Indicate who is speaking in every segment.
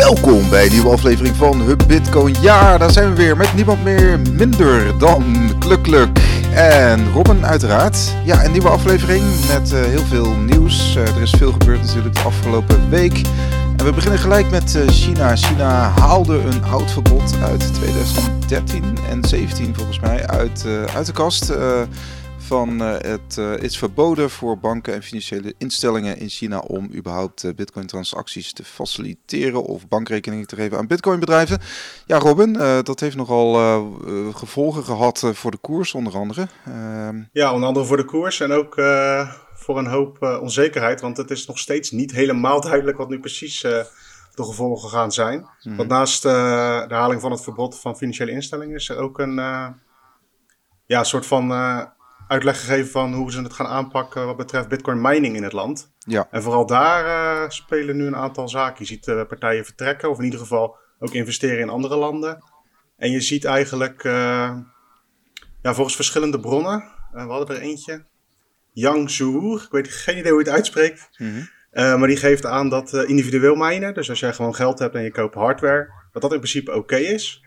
Speaker 1: Welkom bij een nieuwe aflevering van Hub Bitcoin. Ja, daar zijn we weer met niemand meer minder dan Kluk en Robin uiteraard. Ja, een nieuwe aflevering met uh, heel veel nieuws. Uh, er is veel gebeurd natuurlijk de afgelopen week. En we beginnen gelijk met uh, China. China haalde een oud verbod uit 2013 en 17 volgens mij uit, uit de kast van uh, het uh, is verboden voor banken en financiële instellingen in China om überhaupt uh, bitcoin transacties te faciliteren of bankrekeningen te geven aan bitcoin bedrijven. Ja Robin, dat heeft nogal gevolgen gehad voor de koers onder andere.
Speaker 2: Ehm, ja, onder andere voor de koers en ook voor een hoop onzekerheid, want het is nog steeds niet helemaal duidelijk wat nu precies de gevolgen gaan zijn. Mhm. Want naast de haling van het verbod van financiële instellingen is er ook een ja, soort van uitleg gegeven van hoe ze het gaan aanpakken wat betreft bitcoin mining in het land. Ja. En vooral daar uh, spelen nu een aantal zaken. Je ziet uh, partijen vertrekken of in ieder geval ook investeren in andere landen. En je ziet eigenlijk, uh, ja, volgens verschillende bronnen, we hadden er eentje, Yang Zhuur, ik weet geen idee hoe je het uitspreekt. Mm maar die geeft aan dat individueel minen, dus als jij gewoon geld hebt en je koopt hardware, dat dat in principe oké is.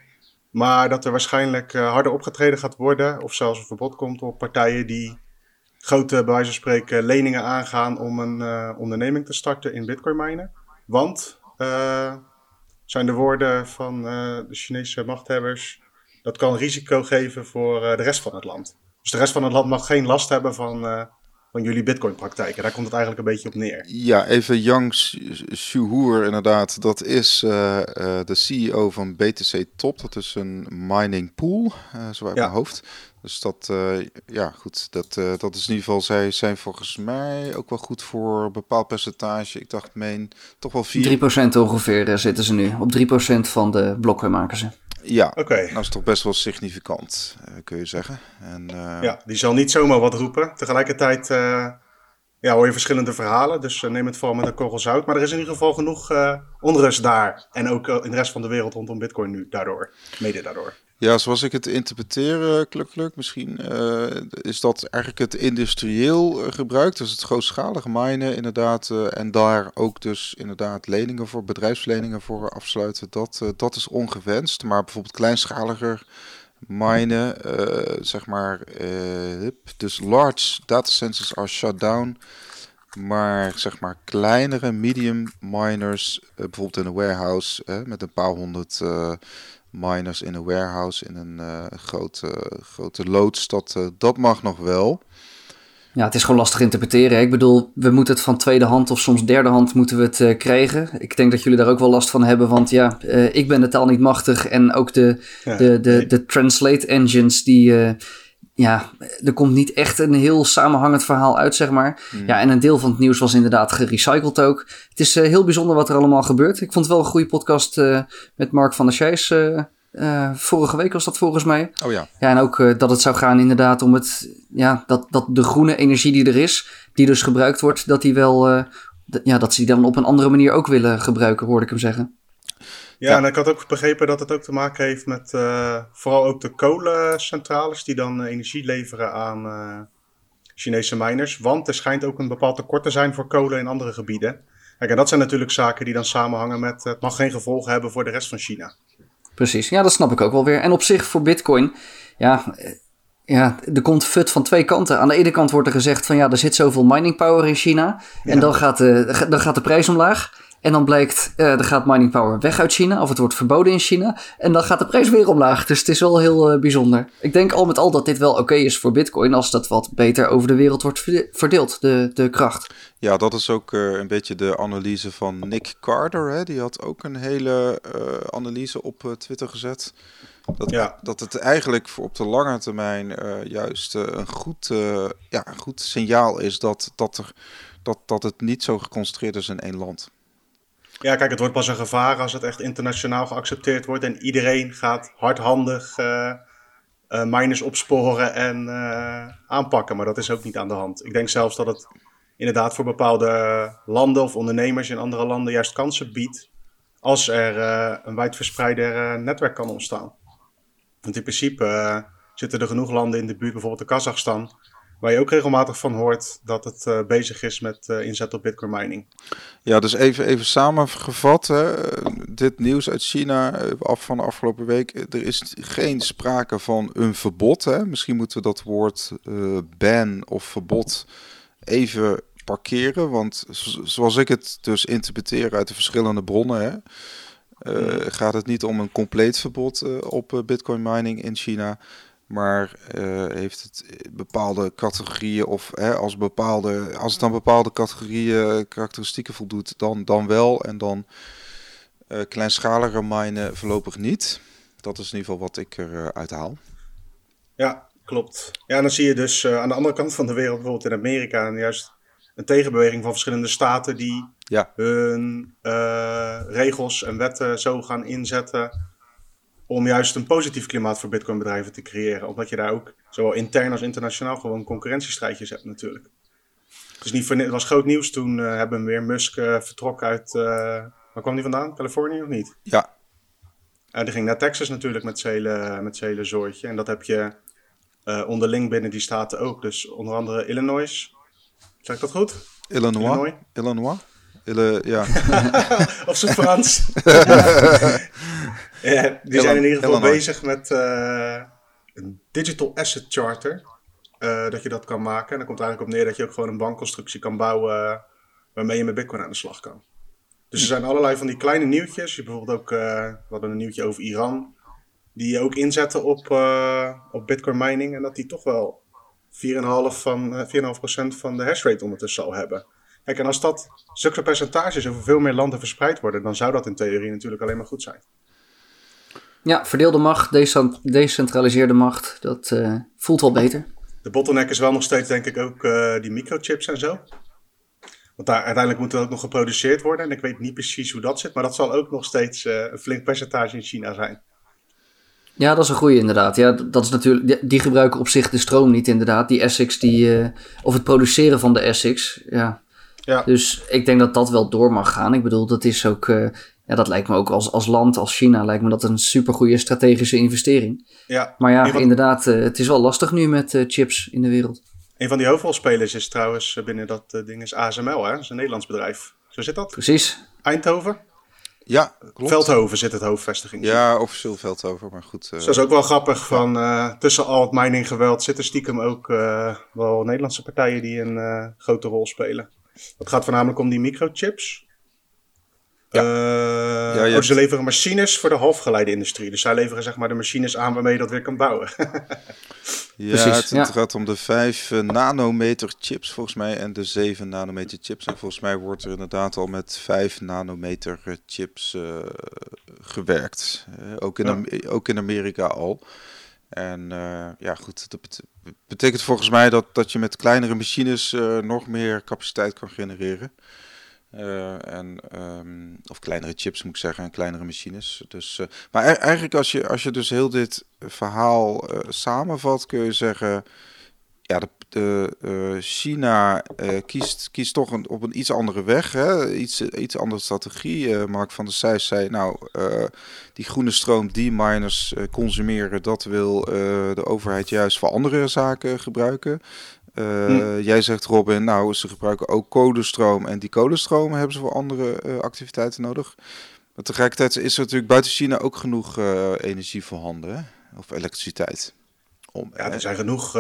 Speaker 2: Maar dat er waarschijnlijk uh, harder opgetreden gaat worden. Of zelfs een verbod komt op partijen die grote, bij van spreken, leningen aangaan om een uh, onderneming te starten in bitcoin minen. Want, uh, zijn de woorden van de Chinese machthebbers, dat kan risico geven voor de rest van het land. Dus de rest van het land mag geen last hebben van van jullie Bitcoin-praktijken. Daar komt het eigenlijk een beetje op neer.
Speaker 1: Ja, even Yang Shuhoor inderdaad. Dat is uh, uh, de CEO van BTC Top. Dat is een mining pool, uh, zo uit ja. mijn hoofd. Dus dat, ja goed, dat, dat is in ieder geval, zij zijn volgens mij ook wel goed voor een bepaald percentage. Ik dacht, meen, toch wel
Speaker 3: 4... 3% ongeveer zitten ze nu. Op 3% van de blokken maken ze.
Speaker 1: Ja, okay. dat is toch best wel significant, uh, kun je zeggen. En,
Speaker 2: uh... Ja, die zal niet zomaar wat roepen. Tegelijkertijd uh, ja, hoor je verschillende verhalen, dus neem het vooral met een korrel zout. Maar er is in ieder geval genoeg onrust daar en ook in de rest van de wereld rondom Bitcoin nu daardoor, mede daardoor.
Speaker 1: Ja, zoals ik het interpreteer, Kluk misschien, uh, is dat eigenlijk het industrieel uh, gebruik, dus het grootschalige minen inderdaad, en daar ook dus inderdaad leningen voor, bedrijfsleningen voor afsluiten, dat, dat is ongewenst. Maar bijvoorbeeld kleinschaliger minen, zeg maar, dus large data centers are shut down, maar zeg maar kleinere medium miners, bijvoorbeeld in een warehouse met een paar honderd miners in een warehouse, in een uh, grote, grote loods, dat, uh, dat mag nog wel.
Speaker 3: Ja, het is gewoon lastig interpreteren. Ik bedoel, we moeten het van tweede hand of soms derde hand moeten we het uh, krijgen. Ik denk dat jullie daar ook wel last van hebben, want ja, ik ben de taal niet machtig en ook de, ja, de, de, nee. de translate engines die ja, er komt niet echt een heel samenhangend verhaal uit, zeg maar. Mm. Ja, en een deel van het nieuws was inderdaad gerecycled ook. Het is uh, heel bijzonder wat er allemaal gebeurt. Ik vond het wel een goede podcast uh, met Mark van der Scheijs. Uh, vorige week was dat volgens mij.
Speaker 1: Oh ja.
Speaker 3: Ja, en ook dat het zou gaan inderdaad om het, ja, dat, dat de groene energie die er is, die dus gebruikt wordt, dat die wel, ja, dat ze die dan op een andere manier ook willen gebruiken, hoorde ik hem zeggen.
Speaker 2: Ja, en ik had ook begrepen dat het ook te maken heeft met uh, vooral ook de kolencentrales die dan uh, energie leveren aan uh, Chinese miners. Want er schijnt ook een bepaald tekort te zijn voor kolen in andere gebieden. Kijk, en dat zijn natuurlijk zaken die dan samenhangen met het mag geen gevolgen hebben voor de rest van China.
Speaker 3: Precies, ja, dat snap ik ook wel weer. En op zich voor Bitcoin, ja, ja, er komt fut van twee kanten. Aan de ene kant wordt er gezegd van ja, er zit zoveel mining power in China. En dan, gaat de, dan gaat de prijs omlaag. En dan blijkt, uh, er gaat mining power weg uit China, of het wordt verboden in China. En dan gaat de prijs weer omlaag. Dus het is wel heel uh, bijzonder. Ik denk al met al dat dit wel oké is voor Bitcoin als dat wat beter over de wereld wordt verdeeld, de, de kracht.
Speaker 1: Ja, dat is ook uh, een beetje de analyse van Nick Carter. Hè? Die had ook een hele analyse op Twitter gezet. Dat, ja. dat het eigenlijk voor op de lange termijn juist een, goed, ja, een goed signaal is dat, dat, er, dat, dat het niet zo geconcentreerd is in één land.
Speaker 2: Ja, kijk, het wordt pas een gevaar als het echt internationaal geaccepteerd wordt en iedereen gaat hardhandig uh, miners opsporen en uh, aanpakken. Maar dat is ook niet aan de hand. Ik denk zelfs dat het inderdaad voor bepaalde landen of ondernemers in andere landen juist kansen biedt als er een wijdverspreider netwerk kan ontstaan. Want in principe zitten er genoeg landen in de buurt, bijvoorbeeld de Kazachstan, waar je ook regelmatig van hoort dat het uh, bezig is met uh, inzet op bitcoin mining.
Speaker 1: Ja, dus even, even samengevat, hè. dit nieuws uit China af van de afgelopen week. Er is geen sprake van een verbod. Hè. Misschien moeten we dat woord uh, ban of verbod even parkeren. Want zoals ik het dus interpreteer uit de verschillende bronnen, hè, uh, gaat het niet om een compleet verbod op bitcoin mining in China. Maar uh, heeft het bepaalde categorieën of hè, als, bepaalde, als het aan bepaalde categorieën karakteristieken voldoet, dan, dan wel. En dan uh, kleinschalige minen voorlopig niet. Dat is in ieder geval wat ik eruit uh, haal.
Speaker 2: Ja, klopt. Ja, dan zie je dus aan de andere kant van de wereld, bijvoorbeeld in Amerika, en juist een tegenbeweging van verschillende staten die
Speaker 1: ja.
Speaker 2: hun regels en wetten zo gaan inzetten om juist een positief klimaat voor Bitcoin-bedrijven te creëren. Omdat je daar ook zowel intern als internationaal gewoon concurrentiestrijdjes hebt natuurlijk. Dus niet voor, het was groot nieuws toen uh, hebben weer Musk uh, vertrokken uit. Uh, waar kwam die vandaan? Californië of niet?
Speaker 1: Ja.
Speaker 2: En die ging naar Texas natuurlijk met zijn hele, met zijn hele zoortje. En dat heb je onderling binnen die staten ook. Dus onder andere Illinois. Zeg ik dat goed?
Speaker 1: Illinois. Illinois. Illinois. Ja.
Speaker 2: of zo Frans. ja, die zijn in ieder geval bezig met uh, een digital asset charter. Uh, dat je dat kan maken. En dan komt eigenlijk op neer dat je ook gewoon een bankconstructie kan bouwen. waarmee je met Bitcoin aan de slag kan. Dus er zijn allerlei van die kleine nieuwtjes. Je bijvoorbeeld ook, uh, we hadden een nieuwtje over Iran. Die je ook inzetten op, op Bitcoin mining. En dat die toch wel 4,5% van, 4,5% van de hashrate ondertussen zal hebben. Kijk, en als dat zulke percentages over veel meer landen verspreid worden, dan zou dat in theorie natuurlijk alleen maar goed zijn.
Speaker 3: Ja, verdeelde macht, decentraliseerde macht, dat uh, voelt wel beter.
Speaker 2: De bottleneck is wel nog steeds, denk ik, ook uh, die microchips en zo. Want daar uiteindelijk moet er ook nog geproduceerd worden. En ik weet niet precies hoe dat zit, maar dat zal ook nog steeds uh, een flink percentage in China zijn.
Speaker 3: Ja, dat is een goede inderdaad. Ja, dat is natuurlijk, die, die gebruiken op zich de stroom niet inderdaad. Die ASICs, die, of het produceren van de ASICs, ja,
Speaker 2: ja.
Speaker 3: Dus ik denk dat dat wel door mag gaan. Ik bedoel, dat is ook. Uh, ja, dat lijkt me ook als, als land, als China, lijkt me dat een supergoeie strategische investering.
Speaker 2: Ja.
Speaker 3: Maar ja, van... inderdaad, uh, het is wel lastig nu met uh, chips in de wereld.
Speaker 2: Een van die hoofdrolspelers is trouwens binnen dat ding is ASML, hè? Dat is een Nederlands bedrijf. Zo zit dat?
Speaker 3: Precies.
Speaker 2: Eindhoven?
Speaker 1: Ja, klopt.
Speaker 2: Veldhoven zit het hoofdvestiging.
Speaker 1: Ja, officieel Veldhoven, maar goed.
Speaker 2: Dus dat is ook wel grappig. Van, uh, tussen al het mininggeweld zitten stiekem ook uh, wel Nederlandse partijen die een uh, grote rol spelen. Het gaat voornamelijk om die microchips. Ja. Uh, ja, hebt... Ze leveren machines voor de halfgeleide-industrie. Dus zij leveren zeg maar de machines aan waarmee je dat weer kan bouwen.
Speaker 1: ja, Precies, het, ja. gaat om de 5 uh, nanometer chips volgens mij en de 7 nanometer chips. En volgens mij wordt er inderdaad al met 5 nanometer chips uh, gewerkt. ook, in ja. ook in Amerika al. En uh, ja, goed, dat bet betekent volgens mij dat, dat je met kleinere machines uh, nog meer capaciteit kan genereren. Uh, en, um, of kleinere chips moet ik zeggen, en kleinere machines. Dus, maar e eigenlijk als je, als je dus heel dit verhaal samenvat, kun je zeggen... Ja, de, de uh, China uh, kiest, kiest toch een, op een iets andere weg, hè? Iets, iets andere strategie. Uh, Mark van der Sijs zei, nou, die groene stroom die miners consumeren, dat wil de overheid juist voor andere zaken gebruiken. Hm. Jij zegt Robin, nou, ze gebruiken ook kolenstroom en die kolenstroom hebben ze voor andere activiteiten nodig. Maar tegelijkertijd is er natuurlijk buiten China ook genoeg energie voorhanden, hè? of elektriciteit.
Speaker 2: Om, ja, er zijn genoeg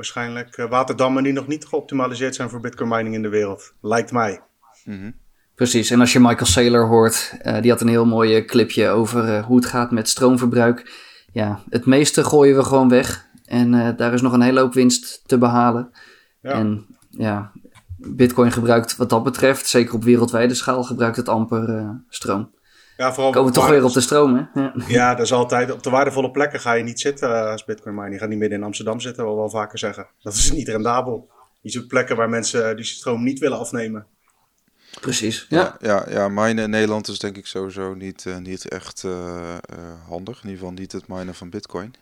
Speaker 2: waarschijnlijk uh, waterdammen die nog niet geoptimaliseerd zijn voor bitcoin mining in de wereld. Lijkt mij.
Speaker 3: Mm -hmm. Precies, en als je Michael Saylor hoort, uh, die had een heel mooi clipje over uh, hoe het gaat met stroomverbruik. Ja, het meeste gooien we gewoon weg. En daar is nog een hele hoop winst te behalen. Ja. En ja, Bitcoin gebruikt wat dat betreft, zeker op wereldwijde schaal, gebruikt het amper stroom.
Speaker 2: Ja, vooral
Speaker 3: Komen we toch weer op de stroom, hè?
Speaker 2: Ja. ja, dat is altijd. Op de waardevolle plekken ga je niet zitten als Bitcoin miner. Je gaat niet midden in Amsterdam zitten, wil wel vaker zeggen. Dat is niet rendabel. Je zoekt plekken waar mensen die stroom niet willen afnemen.
Speaker 3: Precies, ja.
Speaker 1: Ja, ja, ja minen in Nederland is denk ik sowieso niet, uh, niet echt uh, uh, handig. In ieder geval niet het minen van Bitcoin.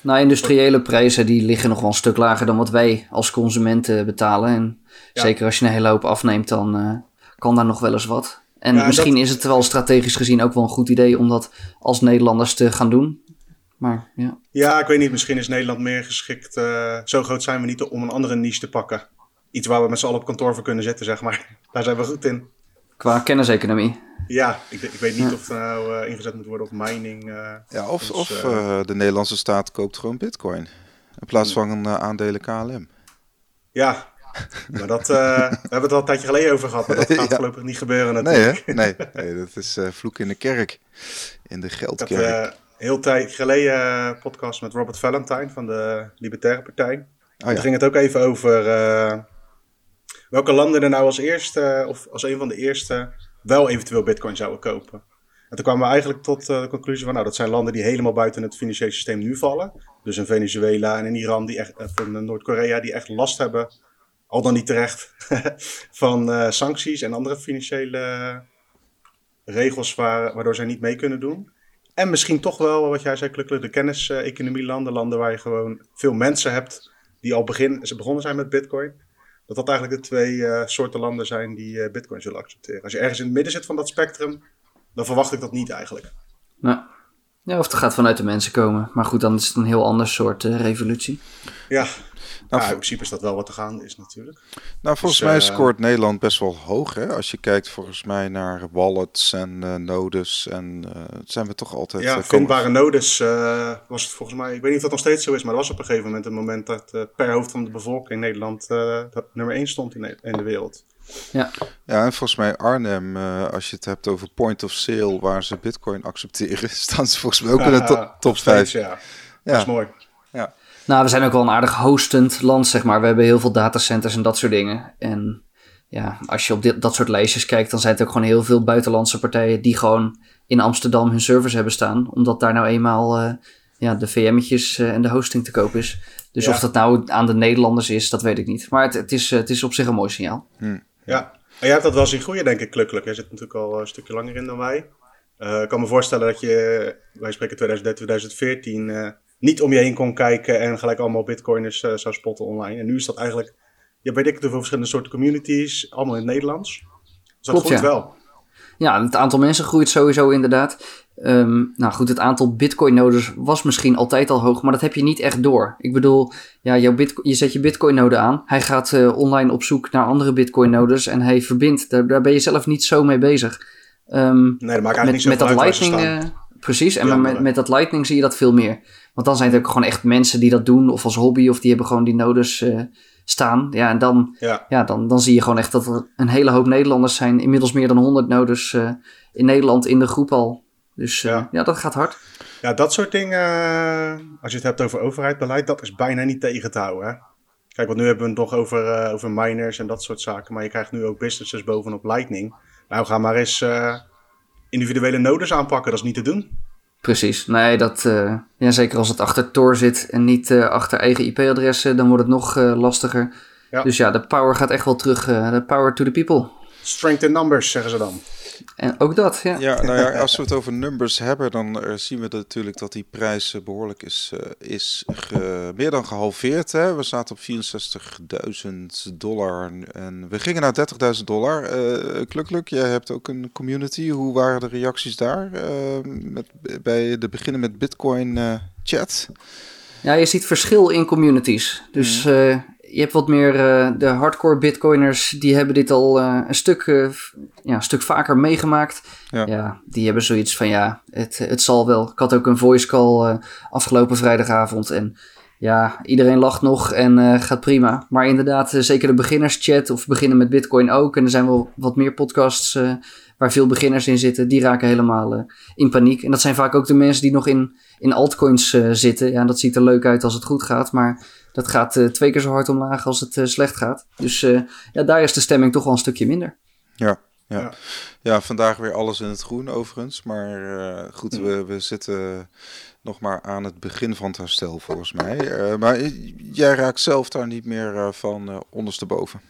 Speaker 3: Nou, industriële prijzen die liggen nog wel een stuk lager dan wat wij als consumenten betalen. En ja. zeker als je een hele hoop afneemt, dan kan daar nog wel eens wat. En ja, misschien dat... is het wel strategisch gezien ook wel een goed idee om dat als Nederlanders te gaan doen. Maar ja.
Speaker 2: Ja, ik weet niet. Misschien is Nederland meer geschikt. zo groot zijn we niet om een andere niche te pakken. Iets waar we met z'n allen op kantoor voor kunnen zitten, zeg maar. Daar zijn we goed in.
Speaker 3: Qua kenniseconomie.
Speaker 2: Ja, ik, ik weet niet of er nou ingezet moet worden op mining.
Speaker 1: ja, of, dus, of de Nederlandse staat koopt gewoon bitcoin. In plaats van een aandelen KLM.
Speaker 2: Ja, maar dat, uh, we hebben het al een tijdje geleden over gehad, maar dat gaat ja. voorlopig niet gebeuren
Speaker 1: natuurlijk. Nee, nee, nee, dat is uh, vloek in de kerk, in de geldkerk. Ik
Speaker 2: heb uh, heel tijd geleden podcast met Robert Valentine van de Libertaire Partij. Oh, ja. Daar ging het ook even over welke landen er nou als eerste, of als een van de eerste, wel eventueel bitcoin zouden kopen. En toen kwamen we eigenlijk tot de conclusie van, nou, dat zijn landen die helemaal buiten het financiële systeem nu vallen. Dus in Venezuela en in Iran, die echt, van Noord-Korea, die echt last hebben al dan niet terecht, van uh, sancties en andere financiële regels waar, waardoor zij niet mee kunnen doen. En misschien toch wel, wat jij zei, klukkelijk, de kenniseconomie landen, landen waar je gewoon veel mensen hebt die al begin, ze begonnen zijn met bitcoin. Dat dat eigenlijk de twee uh, soorten landen zijn die uh, bitcoin zullen accepteren. Als je ergens in het midden zit van dat spectrum, dan verwacht ik dat niet eigenlijk.
Speaker 3: Nou, ja, of het gaat vanuit de mensen komen. Maar goed, dan is het een heel ander soort revolutie.
Speaker 2: Ja, nou, in principe is dat wel wat er gaan is natuurlijk.
Speaker 1: Nou, volgens dus, mij eh, scoort Nederland best wel hoog. Hè? Als je kijkt volgens mij naar wallets en uh, nodes. En uh, zijn we toch altijd...
Speaker 2: Ja, vindbare nodes was het volgens mij... Ik weet niet of dat nog steeds zo is, maar er was op een gegeven moment een moment dat per hoofd van de bevolking Nederland dat nummer 1 stond in, in de wereld.
Speaker 3: Ja.
Speaker 1: ja, en volgens mij Arnhem, als je het hebt over point of sale, waar ze bitcoin accepteren, staan ze volgens mij ook in de top, top 5.
Speaker 2: Ja. ja, dat is mooi.
Speaker 3: Nou, we zijn ook wel een aardig hostend land, zeg maar. We hebben heel veel datacenters en dat soort dingen. En ja, als je op dit, dat soort lijstjes kijkt, dan zijn het ook gewoon heel veel buitenlandse partijen die gewoon in Amsterdam hun servers hebben staan. Omdat daar nou eenmaal uh, ja, de VM'tjes uh, en de hosting te koop is. Dus of dat nou aan de Nederlanders is, dat weet ik niet. Maar het, het, is, het is op zich een mooi signaal.
Speaker 2: Hm. Ja, en jij hebt dat wel zien groeien, denk ik, klukkelijk. Je zit natuurlijk al een stukje langer in dan wij. Ik kan me voorstellen dat je, wij spreken 2013, 2014 niet om je heen kon kijken en gelijk allemaal bitcoiners uh, zou spotten online. En nu is dat eigenlijk, je weet ik hoeveel verschillende soorten communities, allemaal in het Nederlands. Dus dat Klopt, wel.
Speaker 3: Ja, het aantal mensen groeit sowieso inderdaad. Um, nou goed, het aantal bitcoin-nodes was misschien altijd al hoog, maar dat heb je niet echt door. Ik bedoel, ja, jouw bitcoin, je zet je bitcoin-node aan. Hij gaat uh, online op zoek naar andere bitcoin-nodes en hij verbindt. Daar, daar ben je zelf niet zo mee bezig. Um,
Speaker 2: nee, dat maakt eigenlijk met, niet zo
Speaker 3: met dat Lightning, Precies, en met, met dat Lightning zie je dat veel meer. Want dan zijn het ook gewoon echt mensen die dat doen, of als hobby, of die hebben gewoon die nodes uh, staan. Ja, en dan,
Speaker 2: ja.
Speaker 3: ja. dan, dan zie je gewoon echt dat er een hele hoop Nederlanders zijn. Inmiddels meer dan 100 nodes uh, in Nederland in de groep al. Dus uh, ja. ja. dat gaat hard.
Speaker 2: Ja, dat soort dingen, als je het hebt over overheidsbeleid, dat is bijna niet tegen te houden. Hè? Kijk, want nu hebben we het toch over, over miners en dat soort zaken. Maar je krijgt nu ook businesses bovenop Lightning. Nou, ga maar eens individuele nodes aanpakken. Dat is niet te doen.
Speaker 3: Precies. Nee, dat, uh, ja, zeker als het achter Tor zit en niet uh, achter eigen IP-adressen, dan wordt het nog uh, lastiger. Ja. Dus ja, de power gaat echt wel terug. De power to the people.
Speaker 2: Strength in numbers, zeggen ze dan.
Speaker 3: En ook dat, ja.
Speaker 1: Ja, nou ja, als we het over numbers hebben, dan uh, zien we natuurlijk dat die prijs uh, behoorlijk is, uh, is ge, meer dan gehalveerd. Hè? We zaten op 64.000 dollar en we gingen naar 30.000 dollar. Klukkelijk, jij hebt ook een community. Hoe waren de reacties daar met, bij de beginnen met Bitcoin chat?
Speaker 3: Ja, je ziet verschil in communities. Dus mm je hebt wat meer uh, de hardcore bitcoiners, die hebben dit al uh, een, stuk, uh, ja, een stuk vaker meegemaakt. Ja. ja. die hebben zoiets van ja, het, het zal wel. Ik had ook een voice call afgelopen vrijdagavond en ja, iedereen lacht nog en gaat prima. Maar inderdaad, zeker de beginnerschat of beginnen met bitcoin ook. En er zijn wel wat meer podcasts waar veel beginners in zitten. Die raken helemaal in paniek. En dat zijn vaak ook de mensen die nog in, in altcoins zitten. Ja, dat ziet er leuk uit als het goed gaat, maar dat gaat uh, twee keer zo hard omlaag als het uh, slecht gaat. Dus uh, ja, daar is de stemming toch wel een stukje minder.
Speaker 1: Ja, ja. ja. ja vandaag weer alles in het groen overigens. Maar goed, we, we zitten nog maar aan het begin van het herstel volgens mij. maar jij raakt zelf daar niet meer van ondersteboven.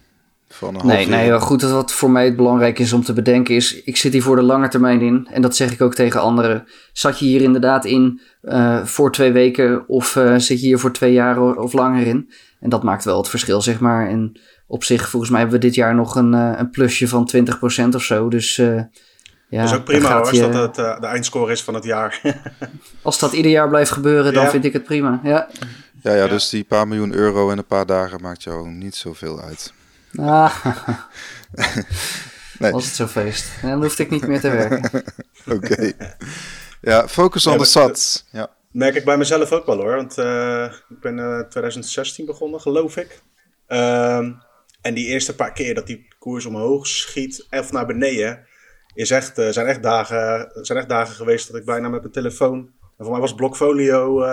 Speaker 3: Van een nee, nee, goed. Wat voor mij het belangrijk is om te bedenken is, ik zit hier voor de lange termijn in. En dat zeg ik ook tegen anderen. Zat je hier inderdaad in uh, voor twee weken of uh, zit je hier voor twee jaar of langer in? En dat maakt wel het verschil, zeg maar. En op zich, volgens mij hebben we dit jaar nog een, uh, een plusje van 20% of zo. Dus
Speaker 2: Ja, dat is ook prima hoor, als dat het, de eindscore is van het jaar.
Speaker 3: als dat ieder jaar blijft gebeuren, dan vind ik het prima. Ja.
Speaker 1: Ja, ja, dus die paar miljoen euro en een paar dagen maakt jou niet zoveel uit.
Speaker 3: Ah. nee. Was het zo feest. Dan hoefde ik niet meer te werken.
Speaker 1: Oké. Ja, focus on the SAT. Ja.
Speaker 2: Merk ik bij mezelf ook wel hoor. Want uh, ik ben uh, eh, 2016 begonnen, geloof ik. Um, en die eerste paar keer dat die koers omhoog schiet of naar beneden, is echt, uh, zijn, echt dagen, zijn echt dagen geweest dat ik bijna met mijn telefoon, en voor mij was blokfolio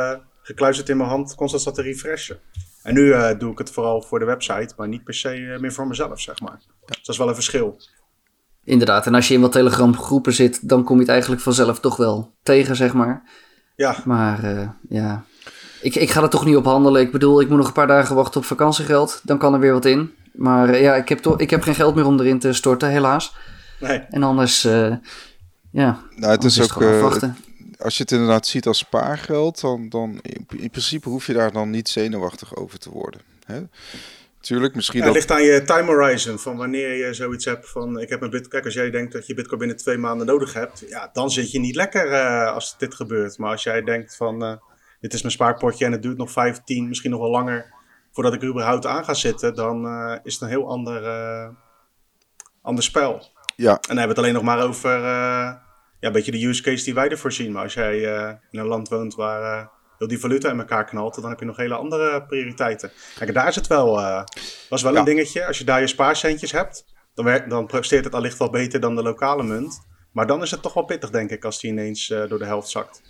Speaker 2: gekluisterd in mijn hand, constant zat te refreshen. En nu doe ik het vooral voor de website, maar niet per se meer voor mezelf, zeg maar. Dus dat is wel een verschil.
Speaker 3: Inderdaad, en als je in wat Telegram groepen zit, dan kom je het eigenlijk vanzelf toch wel tegen, zeg maar.
Speaker 2: Ja.
Speaker 3: Maar uh, ja, ik, ik ga er toch niet op handelen. Ik bedoel, ik moet nog een paar dagen wachten op vakantiegeld. Dan kan er weer wat in. Maar uh, ja, ik heb, toch, ik heb geen geld meer om erin te storten, helaas.
Speaker 2: Nee.
Speaker 3: En anders, uh, ja.
Speaker 1: Nou, het is ook. Als je het inderdaad ziet als spaargeld, dan, dan in, in, principe hoef je daar dan niet zenuwachtig over te worden. Hè? Tuurlijk, misschien
Speaker 2: ja, Het ligt aan je time horizon, van wanneer je zoiets hebt van... Ik heb een bitcoin, kijk, als jij denkt dat je bitcoin binnen twee maanden nodig hebt... Ja, dan zit je niet lekker uh, als dit gebeurt. Maar als jij denkt van, uh, dit is mijn spaarpotje en het duurt nog 15, misschien nog wel langer... voordat ik er überhaupt aan ga zitten, dan uh, is het een heel ander, ander spel.
Speaker 1: Ja. En
Speaker 2: dan hebben we het alleen nog maar over ja, een beetje de use case die wij ervoor zien. Maar als jij in een land woont waar heel die valuta in elkaar knalt, dan heb je nog hele andere prioriteiten. Kijk, daar is het wel, uh, was wel een dingetje. Als je daar je spaarcentjes hebt, dan, werkt, dan presteert het allicht wel beter dan de lokale munt. Maar dan is het toch wel pittig, denk ik, als die ineens door de helft zakt.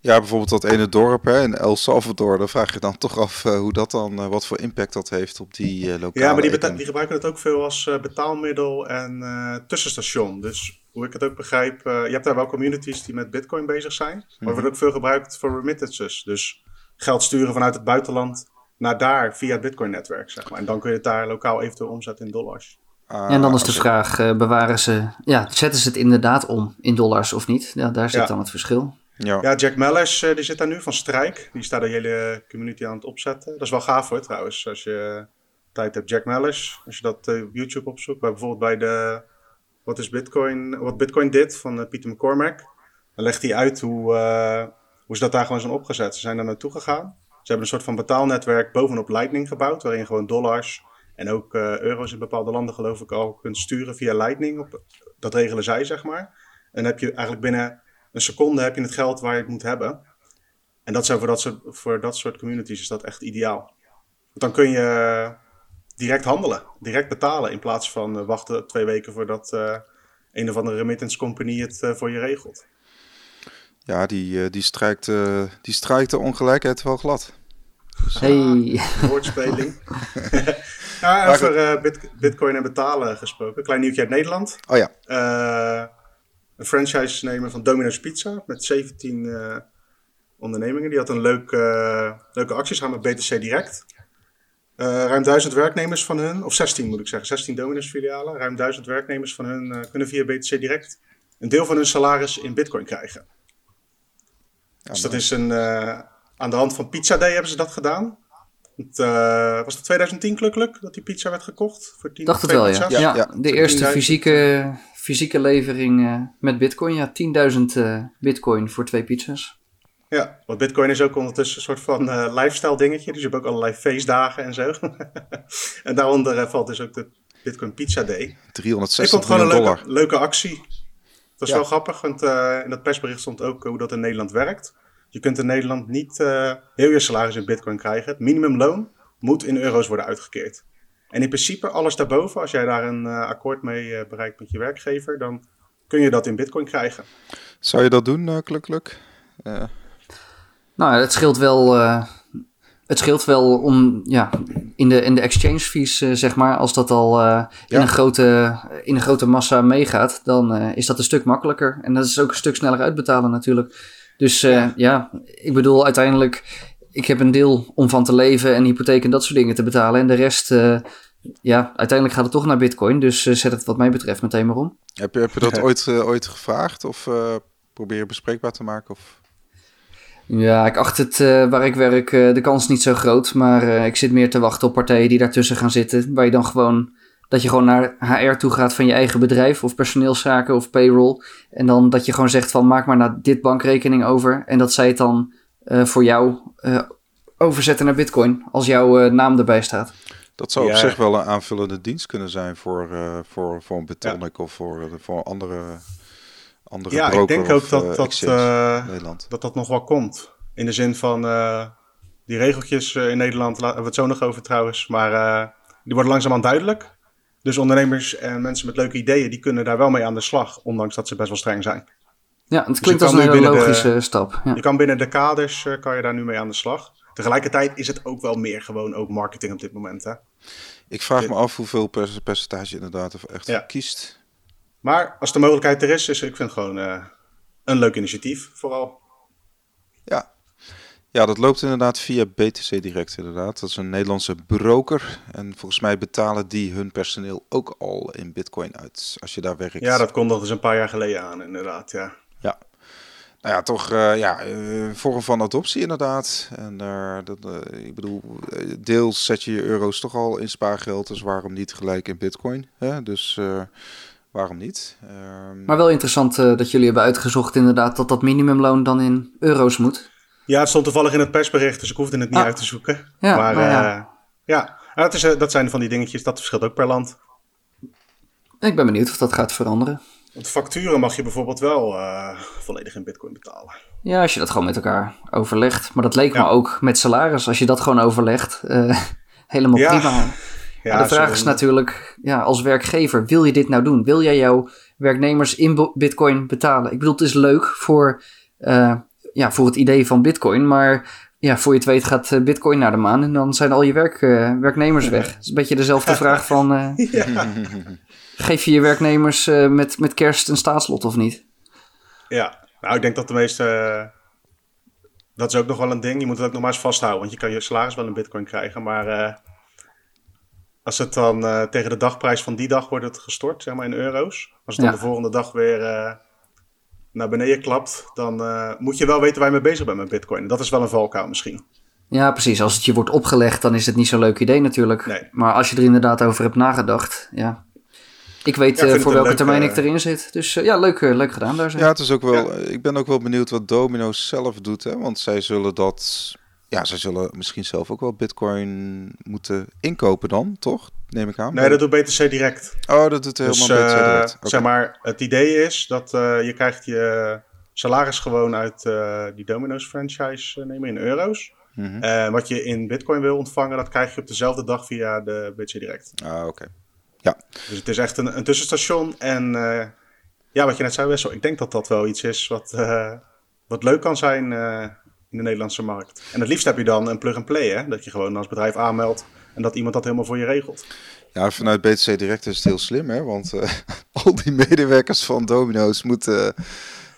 Speaker 1: Ja, bijvoorbeeld dat ene dorp hè, in El Salvador. Dan vraag je dan toch af uh, hoe dat dan, uh, wat voor impact dat heeft op die uh, lokale.
Speaker 2: Ja, maar die, die, gebruiken het ook veel als betaalmiddel en tussenstation. Dus hoe ik het ook begrijp, je hebt daar wel communities die met Bitcoin bezig zijn. Maar mm wordt mhm. ook veel gebruikt voor remittances. Dus geld sturen vanuit het buitenland naar daar via het Bitcoin-netwerk. Zeg maar. En dan kun je het daar lokaal eventueel omzetten in dollars.
Speaker 3: Ah, en dan is de vraag, bewaren ze, ja, zetten ze het inderdaad om in dollars of niet? Ja, daar zit ja. dan het verschil.
Speaker 2: Ja. ja, Jack Mellers eh, die zit daar nu van Strijk. Die staat de hele community aan het opzetten. Dat is wel gaaf hoor trouwens. Als je tijd hebt, Jack Mellers. Als je dat uh, op YouTube opzoekt. Bij, bijvoorbeeld bij de Wat is Bitcoin? Wat Bitcoin dit van uh, Pieter McCormack. Dan legt hij uit hoe, hoe ze dat daar gewoon zijn opgezet. Ze zijn daar naartoe gegaan. Ze hebben een soort van betaalnetwerk bovenop Lightning gebouwd. Waarin je gewoon dollars en ook euro's in bepaalde landen geloof ik al kunt sturen via Lightning. Op, dat regelen zij zeg maar. En dan heb je eigenlijk binnen een seconde heb je het geld waar je het moet hebben. En dat zou voor dat soort, voor dat soort communities is dat echt ideaal. Dan kun je direct handelen, direct betalen in plaats van eh, wachten twee weken voordat uh, een of andere remittance company het uh, voor je regelt.
Speaker 1: Ja, die, die, strijkt, die strijkt de ongelijkheid wel glad.
Speaker 3: Hey.
Speaker 2: Woordspeling. ja, over bitcoin en betalen gesproken. Klein nieuwtje uit Nederland.
Speaker 1: Oh ja
Speaker 2: een franchise nemen van Domino's Pizza met 17 uh, eh, ondernemingen. Die had een leuke, uh, leuke acties gaan met BTC Direct. Uh, ruim 1000 werknemers van hun, of 16 moet ik zeggen, 16 Domino's filialen. Ruim 1000 werknemers van hun kunnen via BTC Direct een deel van hun salaris in Bitcoin krijgen. Ja, dus dat is een, aan de hand van Pizza Day hebben ze dat gedaan. Het, was het 2010 gelukkig dat die pizza werd gekocht?
Speaker 3: Voor 10, Dacht het wel, ja. ja. ja. De eerste fysieke fysieke levering uh, met bitcoin. Ja, 10.000 uh, eh, bitcoin voor twee pizza's.
Speaker 2: Ja, want bitcoin is ook ondertussen een soort van uh, lifestyle dingetje. Dus je hebt ook allerlei feestdagen en zo. en daaronder valt dus ook de Bitcoin Pizza Day.
Speaker 1: 360
Speaker 2: Ik vond gewoon een leuke, leuke actie. Dat was wel grappig, want in dat persbericht stond ook hoe dat in Nederland werkt. Je kunt in Nederland niet heel je salaris in bitcoin krijgen. Het minimumloon moet in euro's worden uitgekeerd. En in principe alles daarboven, als jij daar een akkoord mee bereikt met je werkgever, dan kun je dat in bitcoin krijgen.
Speaker 1: Zou je dat doen, uh, Kluk
Speaker 3: Nou, het scheelt wel, het scheelt wel om, ja, in de, in de exchange fees, zeg maar, als dat al in, een grote, in een grote massa meegaat, dan is dat een stuk makkelijker. En dat is ook een stuk sneller uitbetalen natuurlijk. Dus ja. ja, ik bedoel, uiteindelijk, ik heb een deel om van te leven en hypotheek en dat soort dingen te betalen. En de rest, ja, uiteindelijk gaat het toch naar Bitcoin. Dus uh, zet het wat mij betreft meteen maar om.
Speaker 1: Heb je, heb je dat ooit, uh, ooit gevraagd of uh, probeer je bespreekbaar te maken? Of?
Speaker 3: Ja, ik acht het waar ik werk de kans niet zo groot. Maar ik zit meer te wachten op partijen die daartussen gaan zitten. Waar je dan gewoon dat je gewoon naar HR toe gaat van je eigen bedrijf of personeelszaken of payroll. En dan dat je gewoon zegt van maak maar naar dit bankrekening over. En dat zij het dan uh, voor jou uh, overzetten naar bitcoin als jouw uh, naam erbij staat.
Speaker 1: Dat zou op zich wel een aanvullende dienst kunnen zijn voor, voor, voor een Bitonic ja. of voor, voor andere, andere
Speaker 2: Ja, ik denk ook dat dat, Nederland. dat dat nog wel komt. In de zin van die regeltjes in Nederland, laten we het zo nog over trouwens. Maar die worden langzaamaan duidelijk. Dus ondernemers en mensen met leuke ideeën, die kunnen daar wel mee aan de slag, ondanks dat ze best wel streng zijn.
Speaker 3: Ja, het dus klinkt als een hele logische stap. Ja.
Speaker 2: Je kan binnen de kaders, uh, kan je daar nu mee aan de slag. Tegelijkertijd is het ook wel meer gewoon ook marketing op dit moment. Hè?
Speaker 1: Ik vraag me af hoeveel percentage inderdaad echt ja. kiest.
Speaker 2: Maar als de mogelijkheid er is, is ik vind het gewoon uh, een leuk initiatief vooral.
Speaker 1: Ja, ja, dat loopt inderdaad via BTC Direct inderdaad. Dat is een Nederlandse broker. En volgens mij betalen die hun personeel ook al in bitcoin uit als je daar werkt.
Speaker 2: Ja, dat kon dus een paar jaar geleden aan inderdaad, ja.
Speaker 1: Ja. Nou ja, toch uh, ja, uh, vorm van adoptie inderdaad. En uh, dat, ik bedoel, deels zet je je euro's toch al in spaargeld. Dus waarom niet gelijk in bitcoin? Hè? Dus waarom niet?
Speaker 3: Um... Maar wel interessant dat jullie hebben uitgezocht inderdaad dat dat minimumloon dan in euro's moet.
Speaker 2: Ja, het stond toevallig in het persbericht, dus ik hoefde het niet ah. uit te zoeken. Ja, maar, ja, uh, ja. Dat, is, dat zijn van die dingetjes, dat verschilt ook per land.
Speaker 3: Ik ben benieuwd of dat gaat veranderen.
Speaker 2: Want facturen mag je bijvoorbeeld wel uh, volledig in bitcoin betalen.
Speaker 3: Ja, als je dat gewoon met elkaar overlegt. Maar dat leek me ook met salaris, als je dat gewoon overlegt. Uh, helemaal ja. prima. Ja, de vraag is natuurlijk, ja, als werkgever, wil je dit nou doen? Wil jij jouw werknemers in bitcoin betalen? Ik bedoel, het is leuk voor ja, voor het idee van Bitcoin. Maar ja, voor je het weet gaat eh, Bitcoin naar de maan en dan zijn al je werk, uh, werknemers weg. Het is een beetje dezelfde vraag van: uh, ja. geef je je werknemers met, met kerst een staatslot of niet?
Speaker 2: Ja, nou, ik denk dat de meeste. dat is ook nog wel een ding. Je moet het ook nog maar eens vasthouden, want je kan je salaris wel in Bitcoin krijgen, maar. Als het dan tegen de dagprijs van die dag wordt het gestort, zeg maar in euro's. Als het dan de volgende dag weer naar beneden klapt, dan uh, moet je wel weten waar je mee bezig bent met Bitcoin. Dat is wel een valkuil misschien.
Speaker 3: Ja, precies. Als het je wordt opgelegd, dan is het niet zo'n leuk idee natuurlijk. Nee. Maar als je er inderdaad over hebt nagedacht, ja. Ik weet ja, voor welke termijn ik erin zit. Dus uh, ja, leuk, leuk gedaan daar. Zo.
Speaker 1: Ja, het is ook wel, ja. ik ben ook wel benieuwd wat Domino zelf doet. Hè? Want zij zullen dat, ja, zij zullen misschien zelf ook wel Bitcoin moeten inkopen dan, toch? neem ik aan.
Speaker 2: Nee, dat doet BTC direct.
Speaker 1: Oh, dat doet helemaal dus, BTC direct.
Speaker 2: Okay. Zeg maar, het idee is dat uh, je krijgt je salaris gewoon uit uh, die Domino's franchise nemen in euro's. Mm -hmm. uh, wat je in Bitcoin wil ontvangen, dat krijg je op dezelfde dag via de BTC Direct.
Speaker 1: Ah, oké. Okay. Ja.
Speaker 2: Dus het is echt een, een tussenstation. En ja, wat je net zei, Wessel, ik denk dat dat wel iets is wat, wat leuk kan zijn in de Nederlandse markt. En het liefst heb je dan een plug-and-play, hè? Dat je gewoon als bedrijf aanmeldt en dat iemand dat helemaal voor je regelt.
Speaker 1: Ja, vanuit BTC Direct is het heel slim, hè? Want uh, al die medewerkers van Domino's moeten,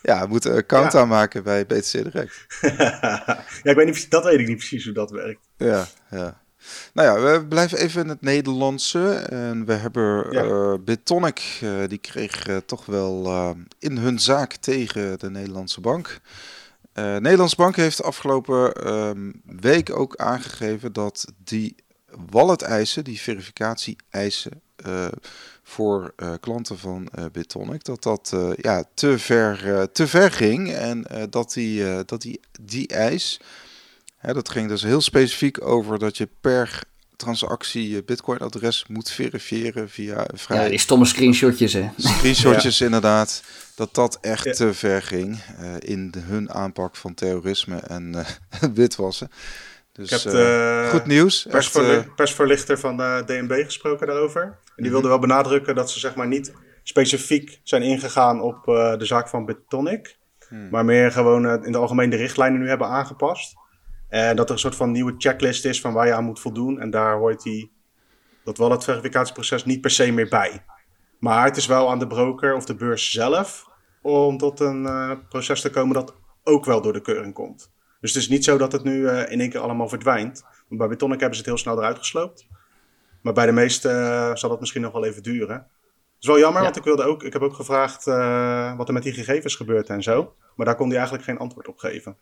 Speaker 1: ja, moeten een account ja. aanmaken bij BTC Direct.
Speaker 2: ja, ik weet niet, dat weet ik niet precies hoe dat werkt.
Speaker 1: Ja, ja. Nou ja, we blijven even in het Nederlandse. En we hebben ja. uh, Bitonic, uh, die kreeg uh, toch wel in hun zaak tegen de Nederlandse bank. Nederlandse bank heeft afgelopen ehm, week ook aangegeven dat die wallet-eisen, die verificatie-eisen uh, voor uh, klanten van Bitonic, dat dat ja, te, ver, te ver ging. En dat die, dat die, die eis, hè, dat ging dus heel specifiek over dat je per transactie je Bitcoin-adres moet verifiëren via vrij...
Speaker 3: Ja, die stomme screenshotjes, hè?
Speaker 1: Screenshotjes, ja. inderdaad. Dat dat echt ja. te ver ging in de, hun aanpak van terrorisme en witwassen. Dus, ik heb uh, goed nieuws.
Speaker 2: Persverli echt, uh, persverlichter van de DNB gesproken daarover. En die mhm. wilde wel benadrukken dat ze zeg maar niet specifiek zijn ingegaan op uh, de zaak van Betonic. Hmm. Maar meer gewoon in de algemeen de richtlijnen nu hebben aangepast. En dat er een soort van nieuwe checklist is van waar je aan moet voldoen. En daar hoort die, dat wel het verificatieproces niet per se meer bij. Maar het is wel aan de broker of de beurs zelf om tot een proces te komen dat ook wel door de keuring komt. Dus het is niet zo dat het nu uh, in één keer allemaal verdwijnt. Want bij Betonic hebben ze het heel snel eruit gesloopt. Maar bij de meeste uh, zal dat misschien nog wel even duren. Dat is wel jammer, ja. want ik, wilde ook, ik heb ook gevraagd wat er met die gegevens gebeurt en zo. Maar daar kon hij eigenlijk geen antwoord op geven.